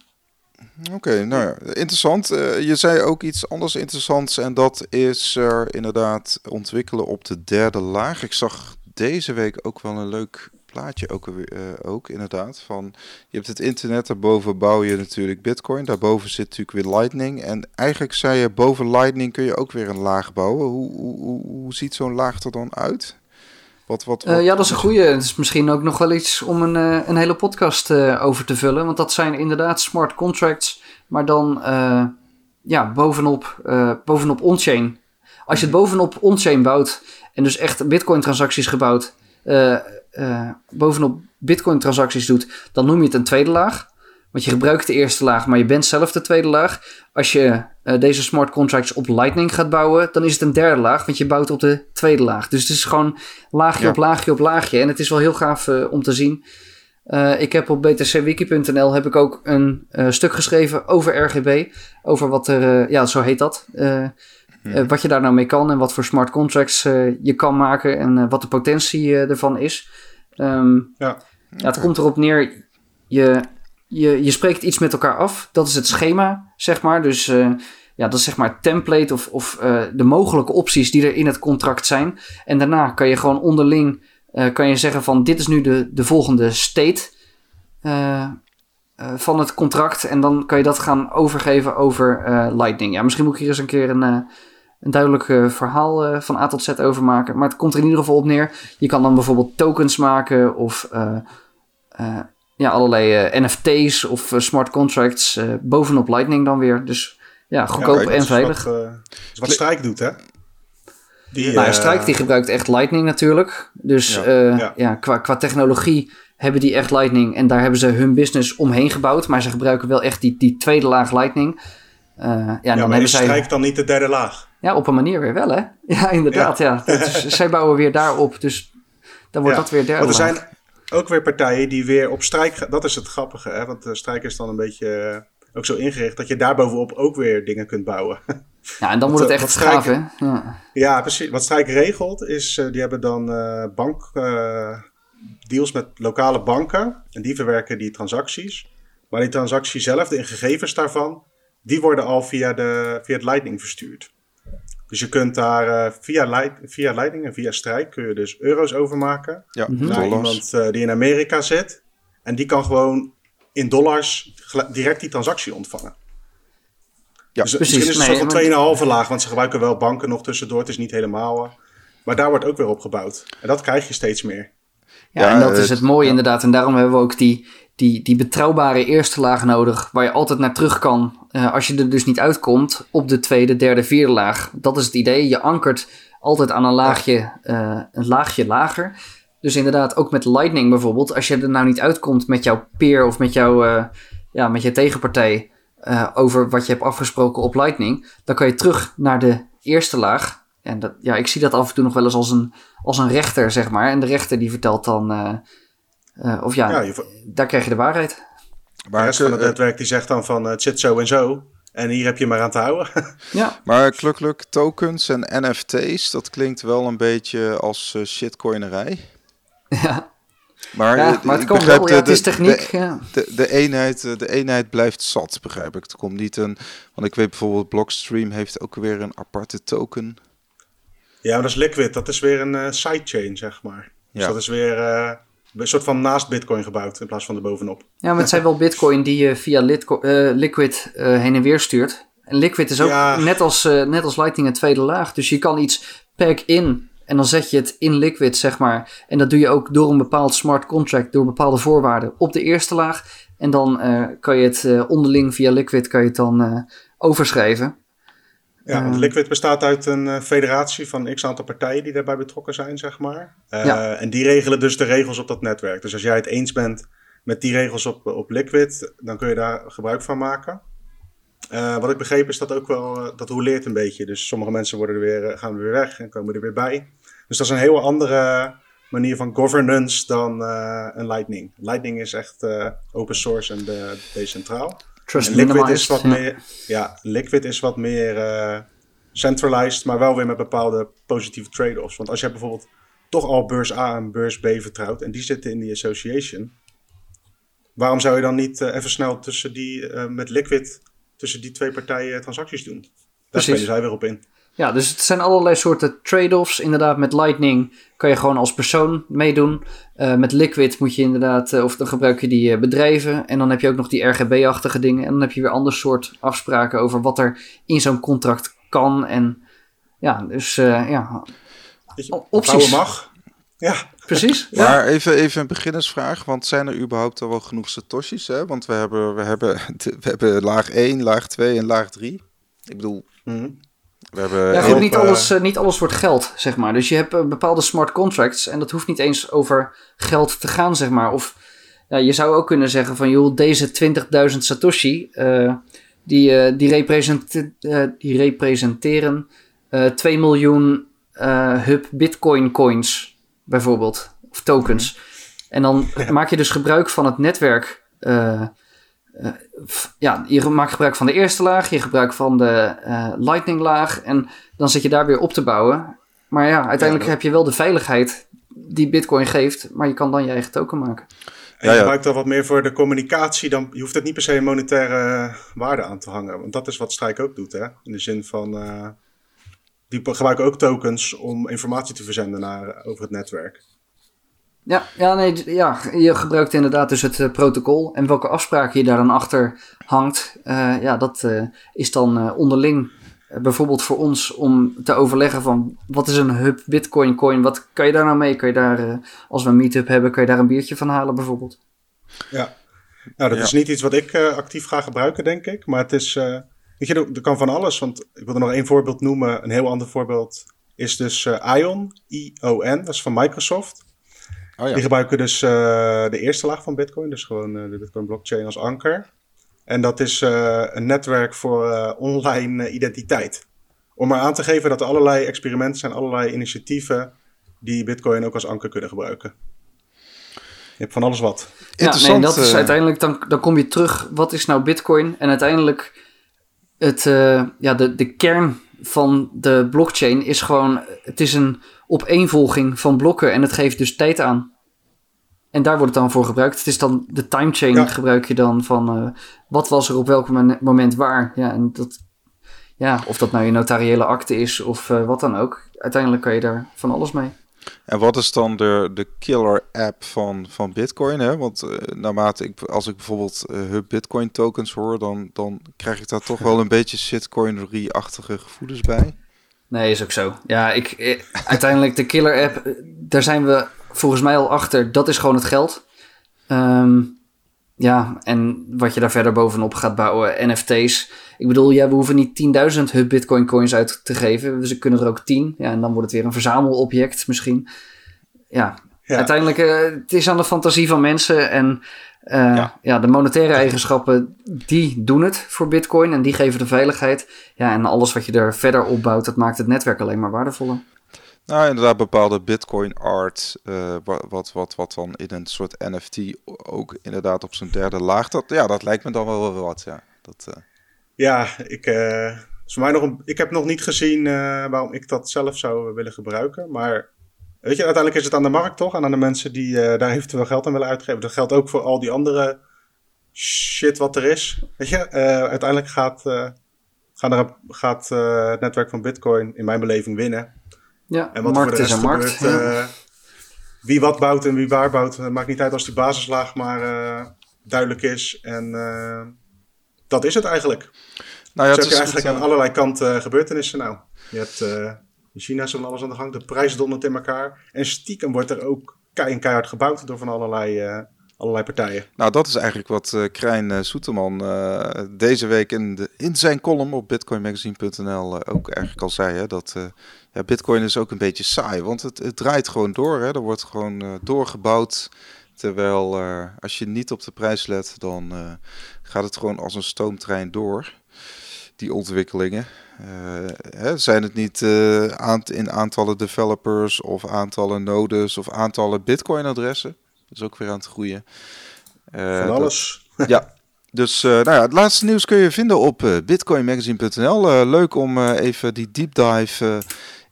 Speaker 1: Oké, nou ja, interessant. Uh, je zei ook iets anders interessants en dat is er inderdaad ontwikkelen op de derde laag. Ik zag deze week ook wel een leuk plaatje ook, uh, ook inderdaad. Van, je hebt het internet, daarboven bouw je natuurlijk bitcoin. Daarboven zit natuurlijk weer lightning. En eigenlijk zei je, boven lightning kun je ook weer een laag bouwen. Hoe, hoe, hoe ziet zo'n laag er dan uit?
Speaker 3: Wat, wat, uh, ja, dat is een goede. Het is misschien ook nog wel iets om een, uh, een hele podcast over te vullen. Want dat zijn inderdaad smart contracts, maar dan ja, bovenop, bovenop on-chain. Als je het bovenop on-chain bouwt en dus echt Bitcoin-transacties gebouwd, bovenop Bitcoin-transacties doet, dan noem je het een tweede laag. Want je gebruikt de eerste laag, maar je bent zelf de tweede laag. Als je uh, deze smart contracts op Lightning gaat bouwen, dan is het een derde laag, want je bouwt op de tweede laag. Dus het is gewoon laagje op laagje op laagje. En het is wel heel gaaf uh, om te zien. Uh, ik heb op btcwiki.nl heb ik ook een stuk geschreven over RGB. Over wat er, ja, zo heet dat. Hmm. wat je daar nou mee kan en wat voor smart contracts je kan maken en wat de potentie ervan is. Um, ja. ja. Het komt erop neer, je je, je spreekt iets met elkaar af. Dat is het schema, zeg maar. Dus ja, dat is zeg maar het template of, of de mogelijke opties die er in het contract zijn. En daarna kan je gewoon onderling kan je zeggen van dit is nu de, de volgende state van het contract. En dan kan je dat gaan overgeven over Lightning. Ja, misschien moet ik hier eens een keer een een duidelijk uh, verhaal uh, van A tot Z over maken. Maar het komt er in ieder geval op neer. Je kan dan bijvoorbeeld tokens maken of uh, ja, allerlei NFT's of smart contracts bovenop Lightning dan weer. Dus ja, goedkoop en veilig.
Speaker 2: Wat, wat Strike doet, hè?
Speaker 3: Die, nou, Strike die gebruikt echt Lightning natuurlijk. Dus ja, ja. qua, qua technologie hebben die echt Lightning. En daar hebben ze hun business omheen gebouwd. Maar ze gebruiken wel echt die, die tweede laag Lightning.
Speaker 2: Ja, ja, dan maar hebben zij... dan niet de derde laag?
Speaker 3: Ja, op een manier weer wel, hè? Ja, inderdaad. Ja. zij bouwen weer daarop, dus dan wordt dat weer derde.
Speaker 2: Want er zijn ook weer partijen die weer op strijk... Dat is het grappige, hè? Want de strijk is dan een beetje eh, ook zo ingericht... dat je daarbovenop ook weer dingen kunt bouwen.
Speaker 3: Ja, en dan wordt het echt gaaf, hè? Ja.
Speaker 2: ja. precies. Wat Strijk regelt is... Uh, die hebben dan uh, bank... deals met lokale banken. En die verwerken die transacties. Maar die transactie zelf, de gegevens daarvan... die worden al via, de, via het Lightning verstuurd. Dus je kunt daar uh, via, leid, via leiding en via strijk kun je dus euro's overmaken. Ja, mm naar iemand uh, die in Amerika zit. En die kan gewoon in dollars direct die transactie ontvangen. Ja, dus precies. Misschien is het nee, een soort van 2,5 laag, want ze gebruiken wel banken nog tussendoor. Het is niet helemaal. Uh, maar daar wordt ook weer op gebouwd. En dat krijg je steeds meer.
Speaker 3: Ja, ja en dat is het mooie inderdaad. En daarom hebben we ook die, die, die betrouwbare eerste laag nodig, waar je altijd naar terug kan uh, als je er dus niet uitkomt op de tweede, derde, vierde laag. Dat is het idee. Je ankert altijd aan een laagje, uh, een laagje lager. Dus inderdaad, ook met Lightning bijvoorbeeld, als je er nou niet uitkomt met jouw peer of met, jouw, uh, ja, met je tegenpartij over wat je hebt afgesproken op Lightning, dan kan je terug naar de eerste laag. En dat, ja, ik zie dat af en toe nog wel eens als een, als een rechter, zeg maar. En de rechter die vertelt dan of ja, ja je... daar krijg je de waarheid.
Speaker 2: Maar de rest van het netwerk die zegt dan van het zit zo en zo. En hier heb je maar aan te houden.
Speaker 1: ja. Maar klukkelijk tokens en NFT's, dat klinkt wel een beetje als uh, shitcoinerij.
Speaker 3: Ja. Maar, ja, maar het komt wel, de, ja, het is techniek.
Speaker 1: De,
Speaker 3: ja.
Speaker 1: de, de, eenheid, de eenheid blijft zat, begrijp ik. Het komt niet een... Want ik weet bijvoorbeeld Blockstream heeft ook weer een aparte token.
Speaker 2: Ja, maar dat is Liquid. Dat is weer een uh, sidechain, zeg maar. Dus ja. dat is weer... Uh, een soort van naast Bitcoin gebouwd in plaats van erbovenop.
Speaker 3: Ja, maar het zijn wel Bitcoin die je via Litco uh, Liquid uh, heen en weer stuurt. En Liquid is ook net, als, uh, net als Lightning een tweede laag. Dus je kan iets pack in en dan zet je het in Liquid, zeg maar. En dat doe je ook door een bepaald smart contract, door bepaalde voorwaarden op de eerste laag. En dan kan je het onderling via Liquid kan je het dan overschrijven.
Speaker 2: Ja, want ehm. Liquid bestaat uit een uh, federatie van x aantal partijen die daarbij betrokken zijn, zeg maar. Uh, En die regelen dus de regels op dat netwerk. Dus als jij het eens bent met die regels op, op Liquid, dan kun je daar gebruik van maken. Uh, wat ik begreep is dat ook wel, dat roleert een beetje. Dus sommige mensen worden er weer, gaan er weer weg en komen er weer bij. Dus dat is een heel andere manier van governance dan een Lightning. Lightning is echt open source en decentraal.
Speaker 3: Trust
Speaker 2: Liquid is wat meer, ja, Liquid is wat meer uh, centralized, maar wel weer met bepaalde positieve trade-offs. Want als je bijvoorbeeld toch al beurs A en beurs B vertrouwt en die zitten in die association, waarom zou je dan niet uh, even snel tussen die, uh, met Liquid, tussen die twee partijen transacties doen? Daar spelen zij weer op in.
Speaker 3: Ja, dus het zijn allerlei soorten trade-offs. Inderdaad, met Lightning kan je gewoon als persoon meedoen. Uh, met Liquid moet je inderdaad, uh, of dan gebruik je die uh, bedrijven. En dan heb je ook nog die RGB-achtige dingen. En dan heb je weer ander soort afspraken over wat er in zo'n contract kan. En ja, dus ja.
Speaker 2: Opties. mag. Ja.
Speaker 3: Precies.
Speaker 1: Maar even, even een beginnersvraag, want zijn er überhaupt al wel genoeg satoshis? Hè? Want we hebben, we, hebben, we hebben laag 1, laag 2 en laag 3. Ik bedoel, mm
Speaker 3: we hebben ja, goed, niet, alles, uh, niet alles wordt geld, zeg maar. Dus je hebt uh, bepaalde smart contracts en dat hoeft niet eens over geld te gaan, zeg maar. Of ja, je zou ook kunnen zeggen van, joh, deze 20.000 Satoshi, uh, die, die, represent, die representeren 2 miljoen hub bitcoin coins, bijvoorbeeld, of tokens. Mhm. En dan maak je dus gebruik van het netwerk uh, ja, je maakt gebruik van de eerste laag, je gebruik van de uh, lightning laag en dan zit je daar weer op te bouwen. Maar ja, uiteindelijk heb je wel de veiligheid die Bitcoin geeft, maar je kan dan je eigen token maken.
Speaker 2: En je gebruikt dat wat meer voor de communicatie. Dan, je hoeft het niet per se een monetaire waarde aan te hangen. Want dat is wat Strijk ook doet. Hè? In de zin van, uh, die gebruiken ook tokens om informatie te verzenden naar, over het netwerk.
Speaker 3: Ja, ja, nee, ja, je gebruikt inderdaad dus het uh, protocol. En welke afspraken je daar dan achter hangt, uh, ja, dat uh, is dan onderling. bijvoorbeeld voor ons om te overleggen van wat is een hub bitcoin coin, wat kan je daar nou mee? Kan je daar, als we een meetup hebben, kan je daar een biertje van halen bijvoorbeeld?
Speaker 2: Ja, nou dat ja. is niet iets wat ik actief ga gebruiken denk ik, maar het is, weet je, er kan van alles. Want ik wil er nog één voorbeeld noemen, een heel ander voorbeeld is dus ION, I-O-N, dat is van Microsoft. Oh, ja. Die gebruiken dus uh, de eerste laag van Bitcoin, dus gewoon uh, de Bitcoin blockchain als anker. En dat is uh, een netwerk voor online identiteit. Om maar aan te geven dat er allerlei experimenten zijn, allerlei initiatieven die Bitcoin ook als anker kunnen gebruiken. Je hebt van alles wat.
Speaker 3: Ja, nee, dat is uiteindelijk, dan, dan kom je terug, wat is nou Bitcoin? En uiteindelijk, het, ja, de, de kern van de blockchain is gewoon, het is een opeenvolging van blokken en het geeft dus tijd aan. En daar wordt het dan voor gebruikt. Het is dan de timechain ja. gebruik je dan van uh, wat was er op welk moment waar. Ja, en dat, ja, of dat nou je notariële akte is of uh, wat dan ook. Uiteindelijk kan je daar van alles mee.
Speaker 1: En wat is dan de, de killer app van, van Bitcoin? Hè? Want uh, naarmate ik, als ik bijvoorbeeld Hub Bitcoin tokens hoor, dan, dan krijg ik daar toch wel een beetje shitcoinery-achtige gevoelens bij.
Speaker 3: Nee, is ook zo. Ja, ik, ik uiteindelijk de killer app, daar zijn we volgens mij al achter. Dat is gewoon het geld. Um, ja, en wat je daar verder bovenop gaat bouwen, NFT's. Ik bedoel, ja, we hoeven niet 10.000 hub bitcoin coins uit te geven. Ze kunnen er ook 10. Ja, en dan wordt het weer een verzamelobject misschien. Ja, ja. uiteindelijk, uh, het is aan de fantasie van mensen. En uh, ja. ja. de monetaire eigenschappen, die doen het voor Bitcoin en die geven de veiligheid. Ja, en alles wat je er verder opbouwt, dat maakt het netwerk alleen maar waardevoller.
Speaker 1: Nou, inderdaad, bepaalde Bitcoin art, uh, wat, wat, wat dan in een soort NFT ook inderdaad op zijn derde laag. Dat, ja, dat lijkt me dan wel wat, ja. Dat, uh...
Speaker 2: Ja, ik, uh, voor mij nog ik heb nog niet gezien waarom ik dat zelf zou willen gebruiken. Maar Weet je, uiteindelijk is het aan de markt toch? En aan de mensen die daar eventueel geld aan willen uitgeven. Dat geldt ook voor al die andere shit wat er is. Weet je, uiteindelijk gaat, gaat, er, gaat het netwerk van Bitcoin in mijn beleving winnen.
Speaker 3: Ja, en wat markt voor de rest is een markt. Gebeurt,
Speaker 2: wie wat bouwt en wie waar bouwt, het maakt niet uit als die basislaag maar duidelijk is. En dat is het eigenlijk. Nou ja, dus heb je eigenlijk aan allerlei kanten gebeurtenissen nou. Je hebt in China is van alles aan de gang. De prijs dondert in elkaar. En stiekem wordt er ook kei keihard gebouwd door van allerlei, uh, allerlei partijen.
Speaker 1: Nou, dat is eigenlijk wat uh, Krijn uh, Soeterman deze week in, de, in zijn column op bitcoinmagazine.nl ook eigenlijk al zei. Hè, dat ja, bitcoin is ook een beetje saai, want het, het draait gewoon door. Hè. Er wordt gewoon doorgebouwd. Terwijl als je niet op de prijs let, dan gaat het gewoon als een stoomtrein door. Die ontwikkelingen. Uh, hè, zijn het niet uh, aant in aantallen developers of aantallen nodes of aantallen Bitcoin-adressen? Dat is ook weer aan het groeien.
Speaker 2: Uh, Van alles.
Speaker 1: Dat, ja, dus nou ja, het laatste nieuws kun je vinden op bitcoinmagazine.nl. leuk om even die deep dive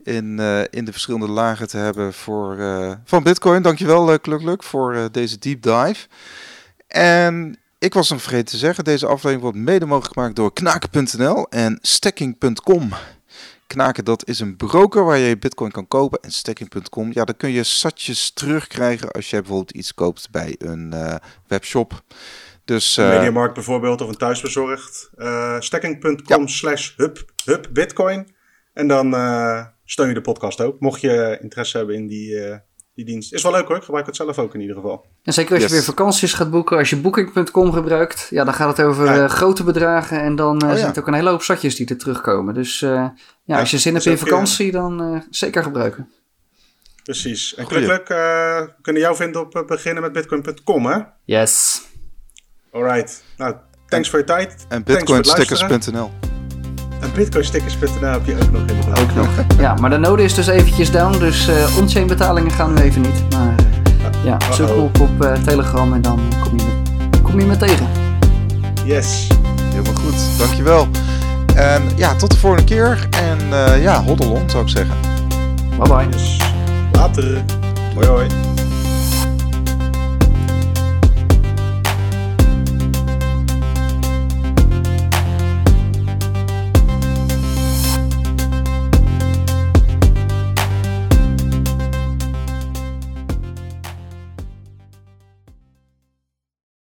Speaker 1: in, in de verschillende lagen te hebben voor, van Bitcoin. Dankjewel, uh, Klukluk, voor deze deep dive. En ik was nog vergeten te zeggen, deze aflevering wordt mede mogelijk gemaakt door knaken.nl en stacking.com. Knaken, dat is een broker waar je bitcoin kan kopen. En stacking.com, ja, daar kun je satjes terugkrijgen als je bijvoorbeeld iets koopt bij een webshop. Dus,
Speaker 2: uh, Mediamarkt bijvoorbeeld of een thuisbezorgd. Uh, eh, stacking.com slash hub, hub bitcoin. En dan steun je de podcast ook. Mocht je interesse hebben in die die dienst. Is wel leuk hoor, ik gebruik het zelf ook in ieder geval.
Speaker 3: En zeker als je weer vakanties gaat boeken, als je booking.com gebruikt, ja, dan gaat het over eh, grote bedragen en dan uh, oh, zijn het ook een hele hoop zatjes die er terugkomen. Dus uh, ja, als je zin hebt in vakantie, dan zeker gebruiken.
Speaker 2: Precies. En gelukkig we kunnen jou vinden op beginnen met bitcoin.com hè?
Speaker 3: Yes.
Speaker 2: Alright. Nou, thanks voor je tijd.
Speaker 1: En bitcoinstickers.nl
Speaker 2: en bitcoinstickers.nl heb je ook nog in
Speaker 3: Ook nog. Ja, maar de node is dus eventjes down, dus uh, on-chain betalingen gaan nu even niet. Maar uh, ja, zoek me op op uh, Telegram en dan kom je, me, kom je me tegen.
Speaker 2: Yes.
Speaker 1: Helemaal goed, dankjewel. En ja, tot de volgende keer. En uh, ja, hoddelon zou ik zeggen.
Speaker 3: Bye bye.
Speaker 2: Yes. Later. Hoi hoi.